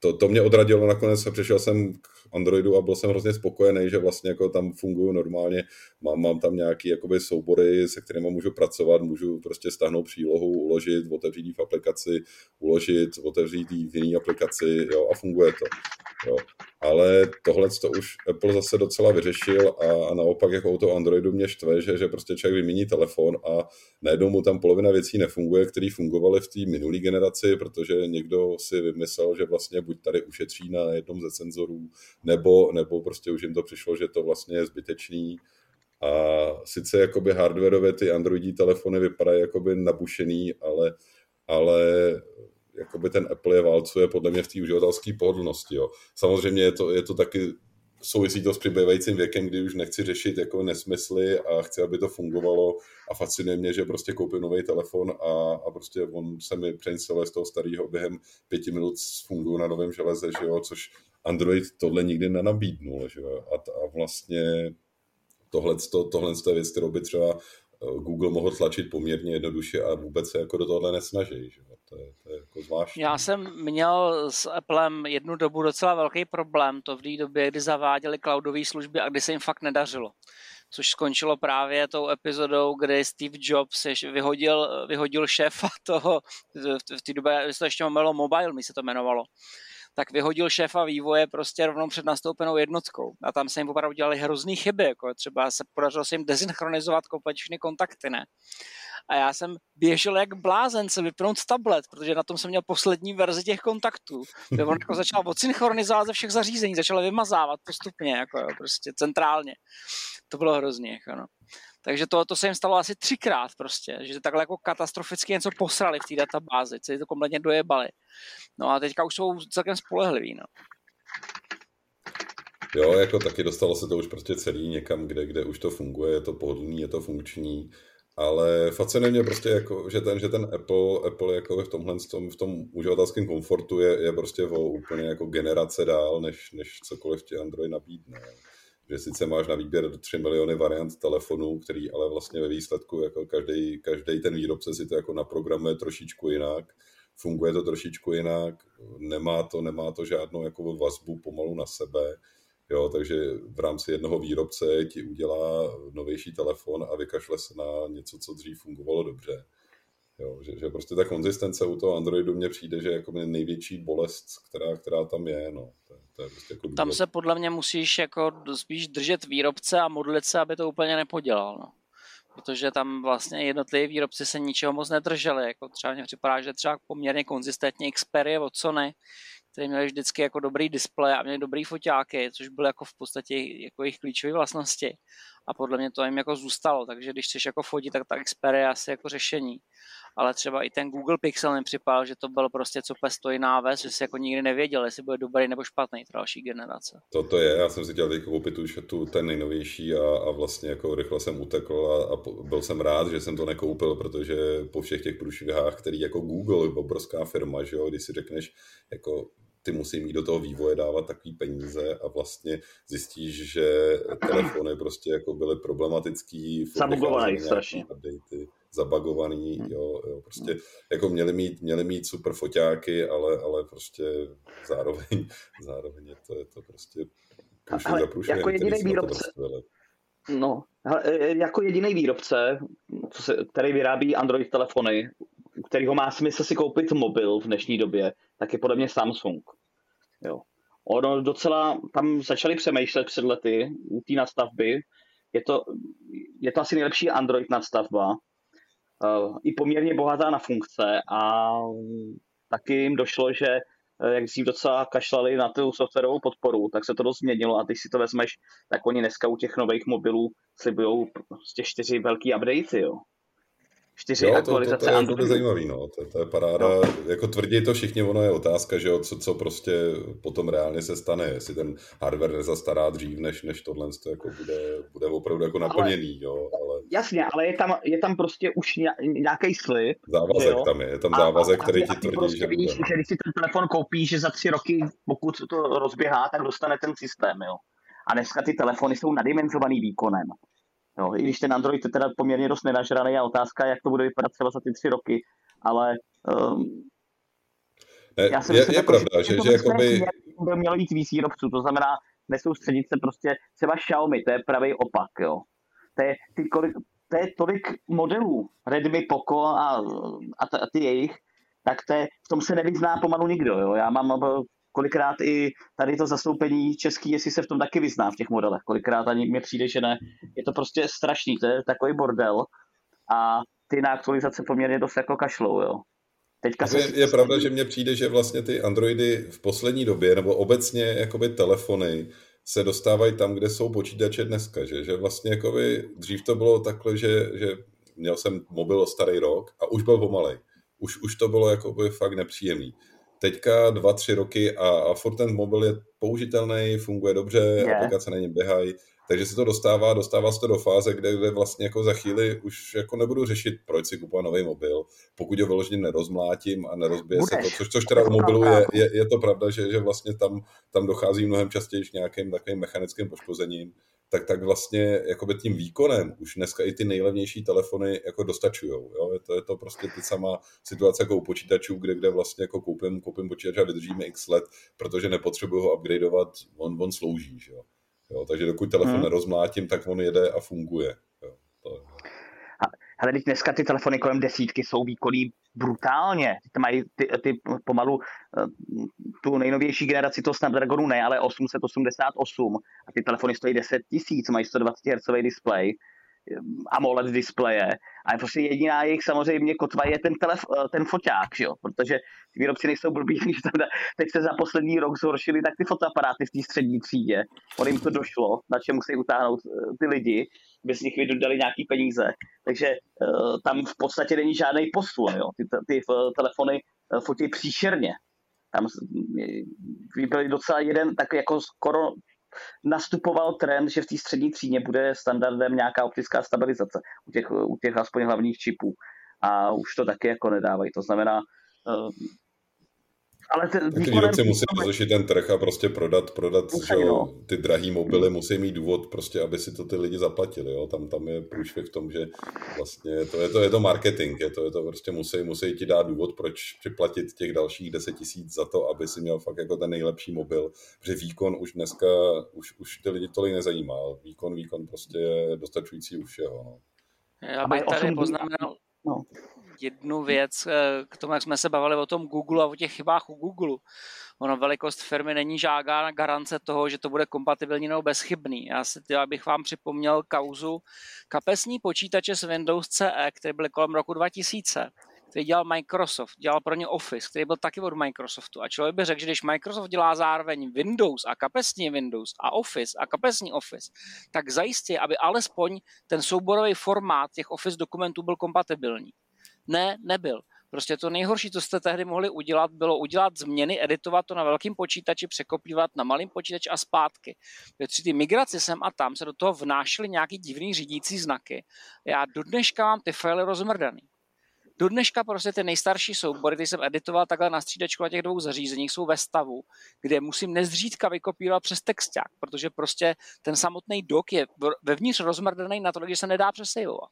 to, to mě odradilo nakonec, přešel jsem k Androidu a byl jsem hrozně spokojený, že vlastně jako tam fungují normálně, mám, mám tam nějaký jakoby soubory, se kterými můžu pracovat, můžu prostě stáhnout přílohu, uložit, otevřít v aplikaci, uložit, otevřít v jiné aplikaci, jo, a funguje to. Jo. Ale tohle to už Apple zase docela vyřešil a, a naopak jako u toho Androidu mě štve, že, že prostě člověk vymění telefon a najednou mu tam polovina věcí nefunguje, které fungovaly v té minulé generaci, protože někdo si vymyslel, že vlastně buď tady ušetří na jednom ze senzorů, nebo, nebo prostě už jim to přišlo, že to vlastně je zbytečný. A sice jakoby hardwareové ty Androidí telefony vypadají jakoby nabušený, ale, ale jakoby ten Apple je válcuje podle mě v té uživatelské pohodlnosti. Jo. Samozřejmě je to, je to taky souvisí to s přibývajícím věkem, kdy už nechci řešit jako nesmysly a chci, aby to fungovalo a fascinuje mě, že prostě koupím nový telefon a, a prostě on se mi přeinstaluje z toho starého během pěti minut funguje na novém železe, že jo, což Android tohle nikdy nenabídnul, že a, a vlastně tohle, to, tohle je věc, kterou by třeba eh, Google mohl tlačit poměrně jednoduše a vůbec se jako do tohle nesnaží. Že? To, je, to je jako zvláštní. Já jsem měl s Applem jednu dobu docela velký problém, to v té době, kdy zaváděli cloudové služby a kdy se jim fakt nedařilo. Což skončilo právě tou epizodou, kdy Steve Jobs vyhodil, vyhodil šéfa toho, v té době se to ještě jmenovalo Mobile, mi se to jmenovalo, tak vyhodil šéfa vývoje prostě rovnou před nastoupenou jednotkou. A tam se jim opravdu dělali hrozný chyby, jako třeba se podařilo se jim dezynchronizovat kompletně všechny kontakty, ne? A já jsem běžel jak blázen se vypnout tablet, protože na tom jsem měl poslední verzi těch kontaktů. Kde on jako začal odsynchronizovat ze všech zařízení, začal vymazávat postupně, jako jo, prostě centrálně. To bylo hrozně, jako no. Takže to, to se jim stalo asi třikrát prostě, že takhle jako katastroficky něco posrali v té databázi, celý to kompletně dojebali. No a teďka už jsou celkem spolehliví, no. Jo, jako taky dostalo se to už prostě celý někam, kde, kde už to funguje, je to pohodlný, je to funkční, ale fascinuje mě prostě, jako, že, ten, že ten Apple, Apple jako v tomhle v tom, v tom uživatelském komfortu je, je prostě o úplně jako generace dál, než, než cokoliv ti Android nabídne že sice máš na výběr 3 miliony variant telefonů, který ale vlastně ve výsledku jako každý, každý ten výrobce si to jako naprogramuje trošičku jinak, funguje to trošičku jinak, nemá to, nemá to žádnou jako vazbu pomalu na sebe, jo, takže v rámci jednoho výrobce ti udělá novější telefon a vykašle se na něco, co dřív fungovalo dobře. Jo, že, že prostě ta konzistence u toho Androidu mně přijde, že je jako největší bolest, která, která tam je. No. To, to je prostě jako tam se podle mě musíš jako spíš držet výrobce a modlit se, aby to úplně nepodělal. No. Protože tam vlastně jednotliví výrobci se ničeho moc nedrželi. Jako třeba mě připadá, že třeba poměrně konzistentně Xperia od Sony, které měly vždycky jako dobrý displej a měly dobrý foťáky, což byly jako v podstatě jako jejich klíčové vlastnosti. A podle mě to jim jako zůstalo, takže když chceš jako fotit, tak ta Xperia je asi jako řešení ale třeba i ten Google Pixel mi připadal, že to byl prostě co stojí náves, že si jako nikdy nevěděl, jestli bude dobrý nebo špatný pro další generace. To to je, já jsem si chtěl teď koupit už tu ten nejnovější a, a vlastně jako rychle jsem utekl a, a, byl jsem rád, že jsem to nekoupil, protože po všech těch průšvihách, který jako Google, obrovská firma, že jo, když si řekneš, jako ty musí mít do toho vývoje dávat takový peníze a vlastně zjistíš, že telefony prostě jako byly problematický. Zabugovaný strašně. Updaty zabagovaný, hmm. jo, jo, prostě jako měli mít, měli mít super foťáky, ale, ale prostě zároveň, zároveň je to, je to prostě průšvih za průšvih, jako jediný výrobce, no, e, e, jako jediný výrobce, co se, který vyrábí Android telefony, u kterého má smysl si koupit mobil v dnešní době, tak je podle mě Samsung. Jo. Ono docela, tam začali přemýšlet před lety u té nastavby, je to, je to asi nejlepší Android nadstavba, i poměrně bohatá na funkce a taky jim došlo, že eh, jak dřív docela kašlali na tu softwarovou podporu, tak se to dost změnilo a když si to vezmeš, tak oni dneska u těch nových mobilů slibují prostě čtyři velký updaty, jo čtyři jo, aktualizace to, to, to je Androidu. zajímavý, no. To, to je paráda. No. Jako tvrdí to všichni, ono je otázka, že jo, co, co prostě potom reálně se stane, jestli ten hardware nezastará dřív, než, než tohle to jako bude, bude opravdu jako naplněný, ale, jo. Ale... Jasně, ale je tam, je tam prostě už nějaký slib. Závazek jo? tam je, je tam závazek, a, který a, ti tvrdí, prostě že vidíš, že když si ten telefon koupíš, že za tři roky, pokud to rozběhá, tak dostane ten systém, jo. A dneska ty telefony jsou nadimenzovaný výkonem. Jo, I když ten Android je teda poměrně dost nenažraný a otázka, jak to bude vypadat třeba za ty tři roky, ale um, ne, já si je, myslím, je jako, pravda, že, že, že jakoby... by mělo víc víc výrobců, to znamená nesoustředit se prostě, třeba Xiaomi, to je pravý opak, jo. To je, ty kolik, to je tolik modelů, Redmi, Poco a, a, t, a ty jejich, tak to je, v tom se nevyzná pomalu nikdo, jo. Já mám kolikrát i tady to zastoupení český, jestli se v tom taky vyzná v těch modelech, kolikrát ani mi přijde, že ne. Je to prostě strašný, to je takový bordel a ty na aktualizace poměrně dost jako kašlou, jo. Teďka se... je, je pravda, že mně přijde, že vlastně ty Androidy v poslední době, nebo obecně jakoby telefony, se dostávají tam, kde jsou počítače dneska, že, že vlastně jakoby, dřív to bylo takhle, že, že měl jsem mobil starý rok a už byl pomalej. Už, už to bylo jakoby fakt nepříjemný teďka dva, tři roky a, a furt ten mobil je použitelný, funguje dobře, yeah. aplikace na něm běhají, takže se to dostává, dostává se to do fáze, kde, kde vlastně jako za chvíli už jako nebudu řešit, proč si kupovat nový mobil, pokud ho vyloženě nerozmlátím a nerozbije Budeš. se to, což, což teda u mobilu je, je, je to pravda, že, že vlastně tam, tam dochází mnohem častěji k nějakým takovým mechanickým poškozením tak, tak vlastně jakoby tím výkonem už dneska i ty nejlevnější telefony jako dostačují. Jo? Je, to, je to prostě ty sama situace jako u počítačů, kde, kde vlastně jako koupím, koupím počítač a vydržíme x let, protože nepotřebuju ho upgradeovat, on, on slouží. Že jo? Jo? Takže dokud telefon hmm. nerozmlátím, tak on jede a funguje. Hele, teď dneska ty telefony kolem desítky jsou výkonný brutálně. Ty mají ty, ty pomalu eh, tu nejnovější generaci toho Snapdragonu ne, ale 888 a ty telefony stojí 10 tisíc, mají 120 Hz display AMOLED displeje a prostě jediná jejich samozřejmě kotva je ten, telef, eh, ten foťák, že jo? protože ty výrobci nejsou blbí, že tam teď se za poslední rok zhoršili tak ty fotoaparáty v té střední třídě, on jim to došlo, na čem musí utáhnout eh, ty lidi, bez nich vydali nějaký peníze, takže uh, tam v podstatě není žádný posun, jo? Ty, ty telefony fotí příšerně, tam byly docela jeden tak jako skoro nastupoval trend, že v té střední třídě bude standardem nějaká optická stabilizace u těch, u těch aspoň hlavních čipů. A už to taky jako nedávají. To znamená, ale ty, ty výrobci musí rozlišit ten trh a prostě prodat, prodat musí, že no. ty drahý mobily musí mít důvod prostě, aby si to ty lidi zaplatili, jo. Tam, tam je průšvih v tom, že vlastně to je to, je to marketing, je to, je to prostě musí, musí ti dát důvod, proč připlatit těch dalších 10 tisíc za to, aby si měl fakt jako ten nejlepší mobil, protože výkon už dneska, už, už ty lidi tolik nezajímá, výkon, výkon prostě je dostačující už všeho, no. Já bych tady poznamenal, no jednu věc eh, k tomu, jak jsme se bavili o tom Google a o těch chybách u Google. Ono velikost firmy není žádná garance toho, že to bude kompatibilní nebo bezchybný. Já si já bych vám připomněl kauzu kapesní počítače s Windows CE, který byly kolem roku 2000 který dělal Microsoft, dělal pro ně Office, který byl taky od Microsoftu. A člověk by řekl, že když Microsoft dělá zároveň Windows a kapesní Windows a Office a kapesní Office, tak zajistí, aby alespoň ten souborový formát těch Office dokumentů byl kompatibilní. Ne, nebyl. Prostě to nejhorší, co jste tehdy mohli udělat, bylo udělat změny, editovat to na velkém počítači, překopívat na malém počítači a zpátky. Při ty migraci sem a tam se do toho vnášely nějaký divný řídící znaky. Já do dneška mám ty file rozmrdaný. Do dneška prostě ty nejstarší soubory, ty jsem editoval takhle na střídačku na těch dvou zařízeních, jsou ve stavu, kde musím nezřídka vykopírovat přes texták, protože prostě ten samotný dok je vevnitř rozmrdaný na to, že se nedá přesejovat.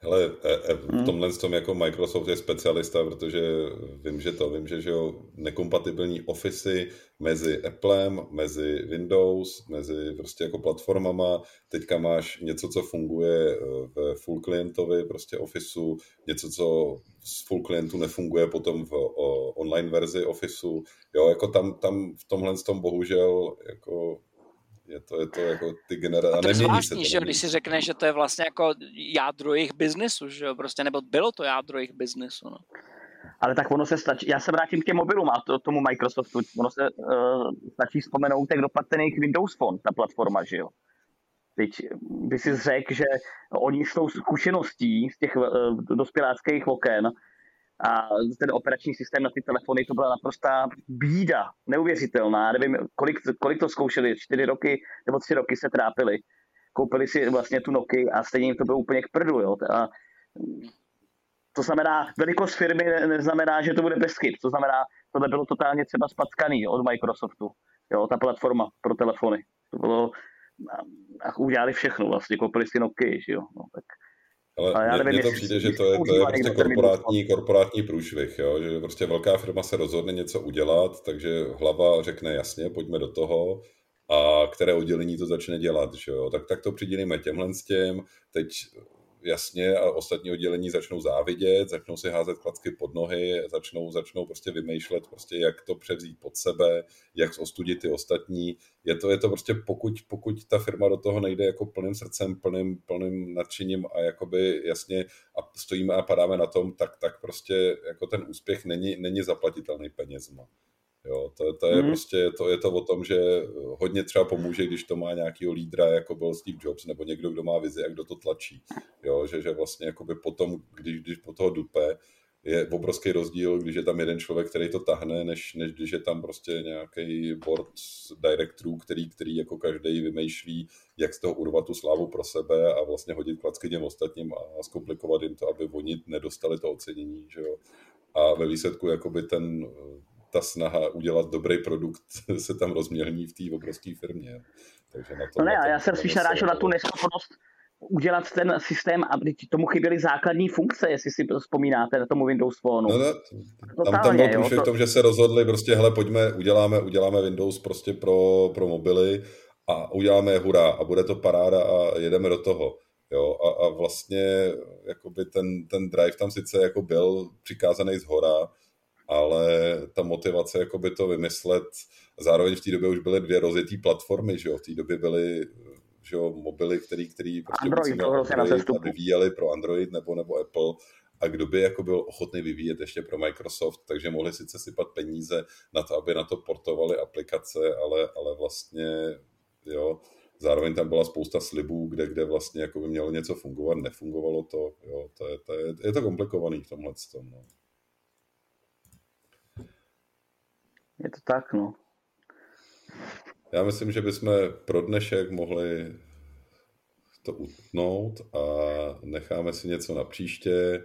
Hele, e, e, v hmm. tomhle tom jako Microsoft je specialista, protože vím, že to, vím, že, že jo, nekompatibilní Office mezi Applem, mezi Windows, mezi prostě jako platformama, teďka máš něco, co funguje e, ve full klientovi prostě Officeu, něco, co z full klientu nefunguje potom v online verzi Officeu, jo, jako tam, tam v tomhle tom bohužel jako je to, je to jako ty generace. A, to je zvláštní, že když si řekneš, že to je vlastně jako jádro jejich biznesu, že jo, prostě, nebo bylo to jádro jejich biznesu, no. ale tak ono se stačí, já se vrátím k těm mobilům a to, tomu Microsoftu, ono se uh, stačí vzpomenout, jak dopadl ten jejich Windows Phone, ta platforma, že jo. Teď by si řekl, že oni s tou zkušeností z těch uh, dospěláckých oken a ten operační systém na ty telefony, to byla naprostá bída, neuvěřitelná. Nevím, kolik, kolik to zkoušeli, čtyři roky nebo tři roky se trápili. Koupili si vlastně tu Nokia a stejně jim to bylo úplně k prdu. Jo. A to znamená, velikost firmy neznamená, že to bude bez chyb. To znamená, tohle bylo totálně třeba spackaný od Microsoftu. Jo, ta platforma pro telefony. To bylo, a udělali všechno vlastně, koupili si Nokia, že jo. No, tak ale, ale já nevím, mně to přijde, že to je, to je prostě korporátní, korporátní průšvih, jo? že prostě velká firma se rozhodne něco udělat, takže hlava řekne jasně, pojďme do toho a které oddělení to začne dělat, že jo? Tak, tak to přidělíme těmhle s těm, teď jasně a ostatní oddělení začnou závidět, začnou si házet klacky pod nohy, začnou, začnou prostě vymýšlet, prostě jak to převzít pod sebe, jak ostudit ty ostatní. Je to, je to prostě, pokud, pokud ta firma do toho nejde jako plným srdcem, plným, plným nadšením a jakoby jasně a stojíme a padáme na tom, tak, tak prostě jako ten úspěch není, není zaplatitelný penězma. Jo, to, to je mm. prostě, to je to o tom, že hodně třeba pomůže, když to má nějakýho lídra, jako byl Steve Jobs, nebo někdo, kdo má vizi a kdo to tlačí. Jo, že, že vlastně jakoby potom, když, když po toho dupe, je obrovský rozdíl, když je tam jeden člověk, který to tahne, než, než když je tam prostě nějaký board directorů, který, který jako každý vymýšlí, jak z toho urvat tu slávu pro sebe a vlastně hodit klacky těm ostatním a zkomplikovat jim to, aby oni nedostali to ocenění, že jo. A ve výsledku jakoby ten ta snaha udělat dobrý produkt se tam rozmělní v té obrovské firmě. Takže na to, no ne, na to, já jsem spíš narážel na tu neschopnost udělat ten systém, aby tomu chyběly základní funkce, jestli si vzpomínáte na tomu Windows Phone. No, no, tam, tam byl průšvih v tom, že se rozhodli, prostě, hele, pojďme, uděláme, uděláme Windows prostě pro, pro mobily a uděláme hurá a bude to paráda a jedeme do toho. Jo, a, a vlastně jakoby ten, ten drive tam sice jako byl přikázaný z hora, ale ta motivace jako by to vymyslet, zároveň v té době už byly dvě rozjetý platformy, že jo, v té době byly že jo, mobily, který, který prostě Android, Android a vyvíjeli pro Android nebo, nebo Apple. A kdo by jako byl ochotný vyvíjet ještě pro Microsoft, takže mohli sice sypat peníze na to, aby na to portovali aplikace, ale, ale vlastně jo, zároveň tam byla spousta slibů, kde, kde vlastně jako by mělo něco fungovat, nefungovalo to, jo, to je, to je, je to komplikovaný v tomhle tom, no. Je to tak, no. Já myslím, že bychom pro dnešek mohli to utnout a necháme si něco na příště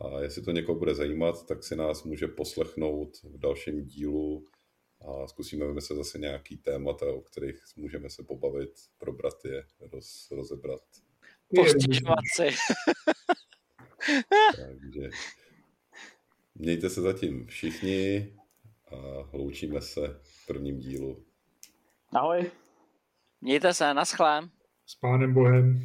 a jestli to někoho bude zajímat, tak si nás může poslechnout v dalším dílu a zkusíme vymyslet zase nějaký témata, o kterých můžeme se pobavit, probrat je, roz, rozebrat. Postěžovat si. Takže mějte se zatím všichni a loučíme se v prvním dílu. Ahoj. Mějte se, naschlém. S pánem Bohem.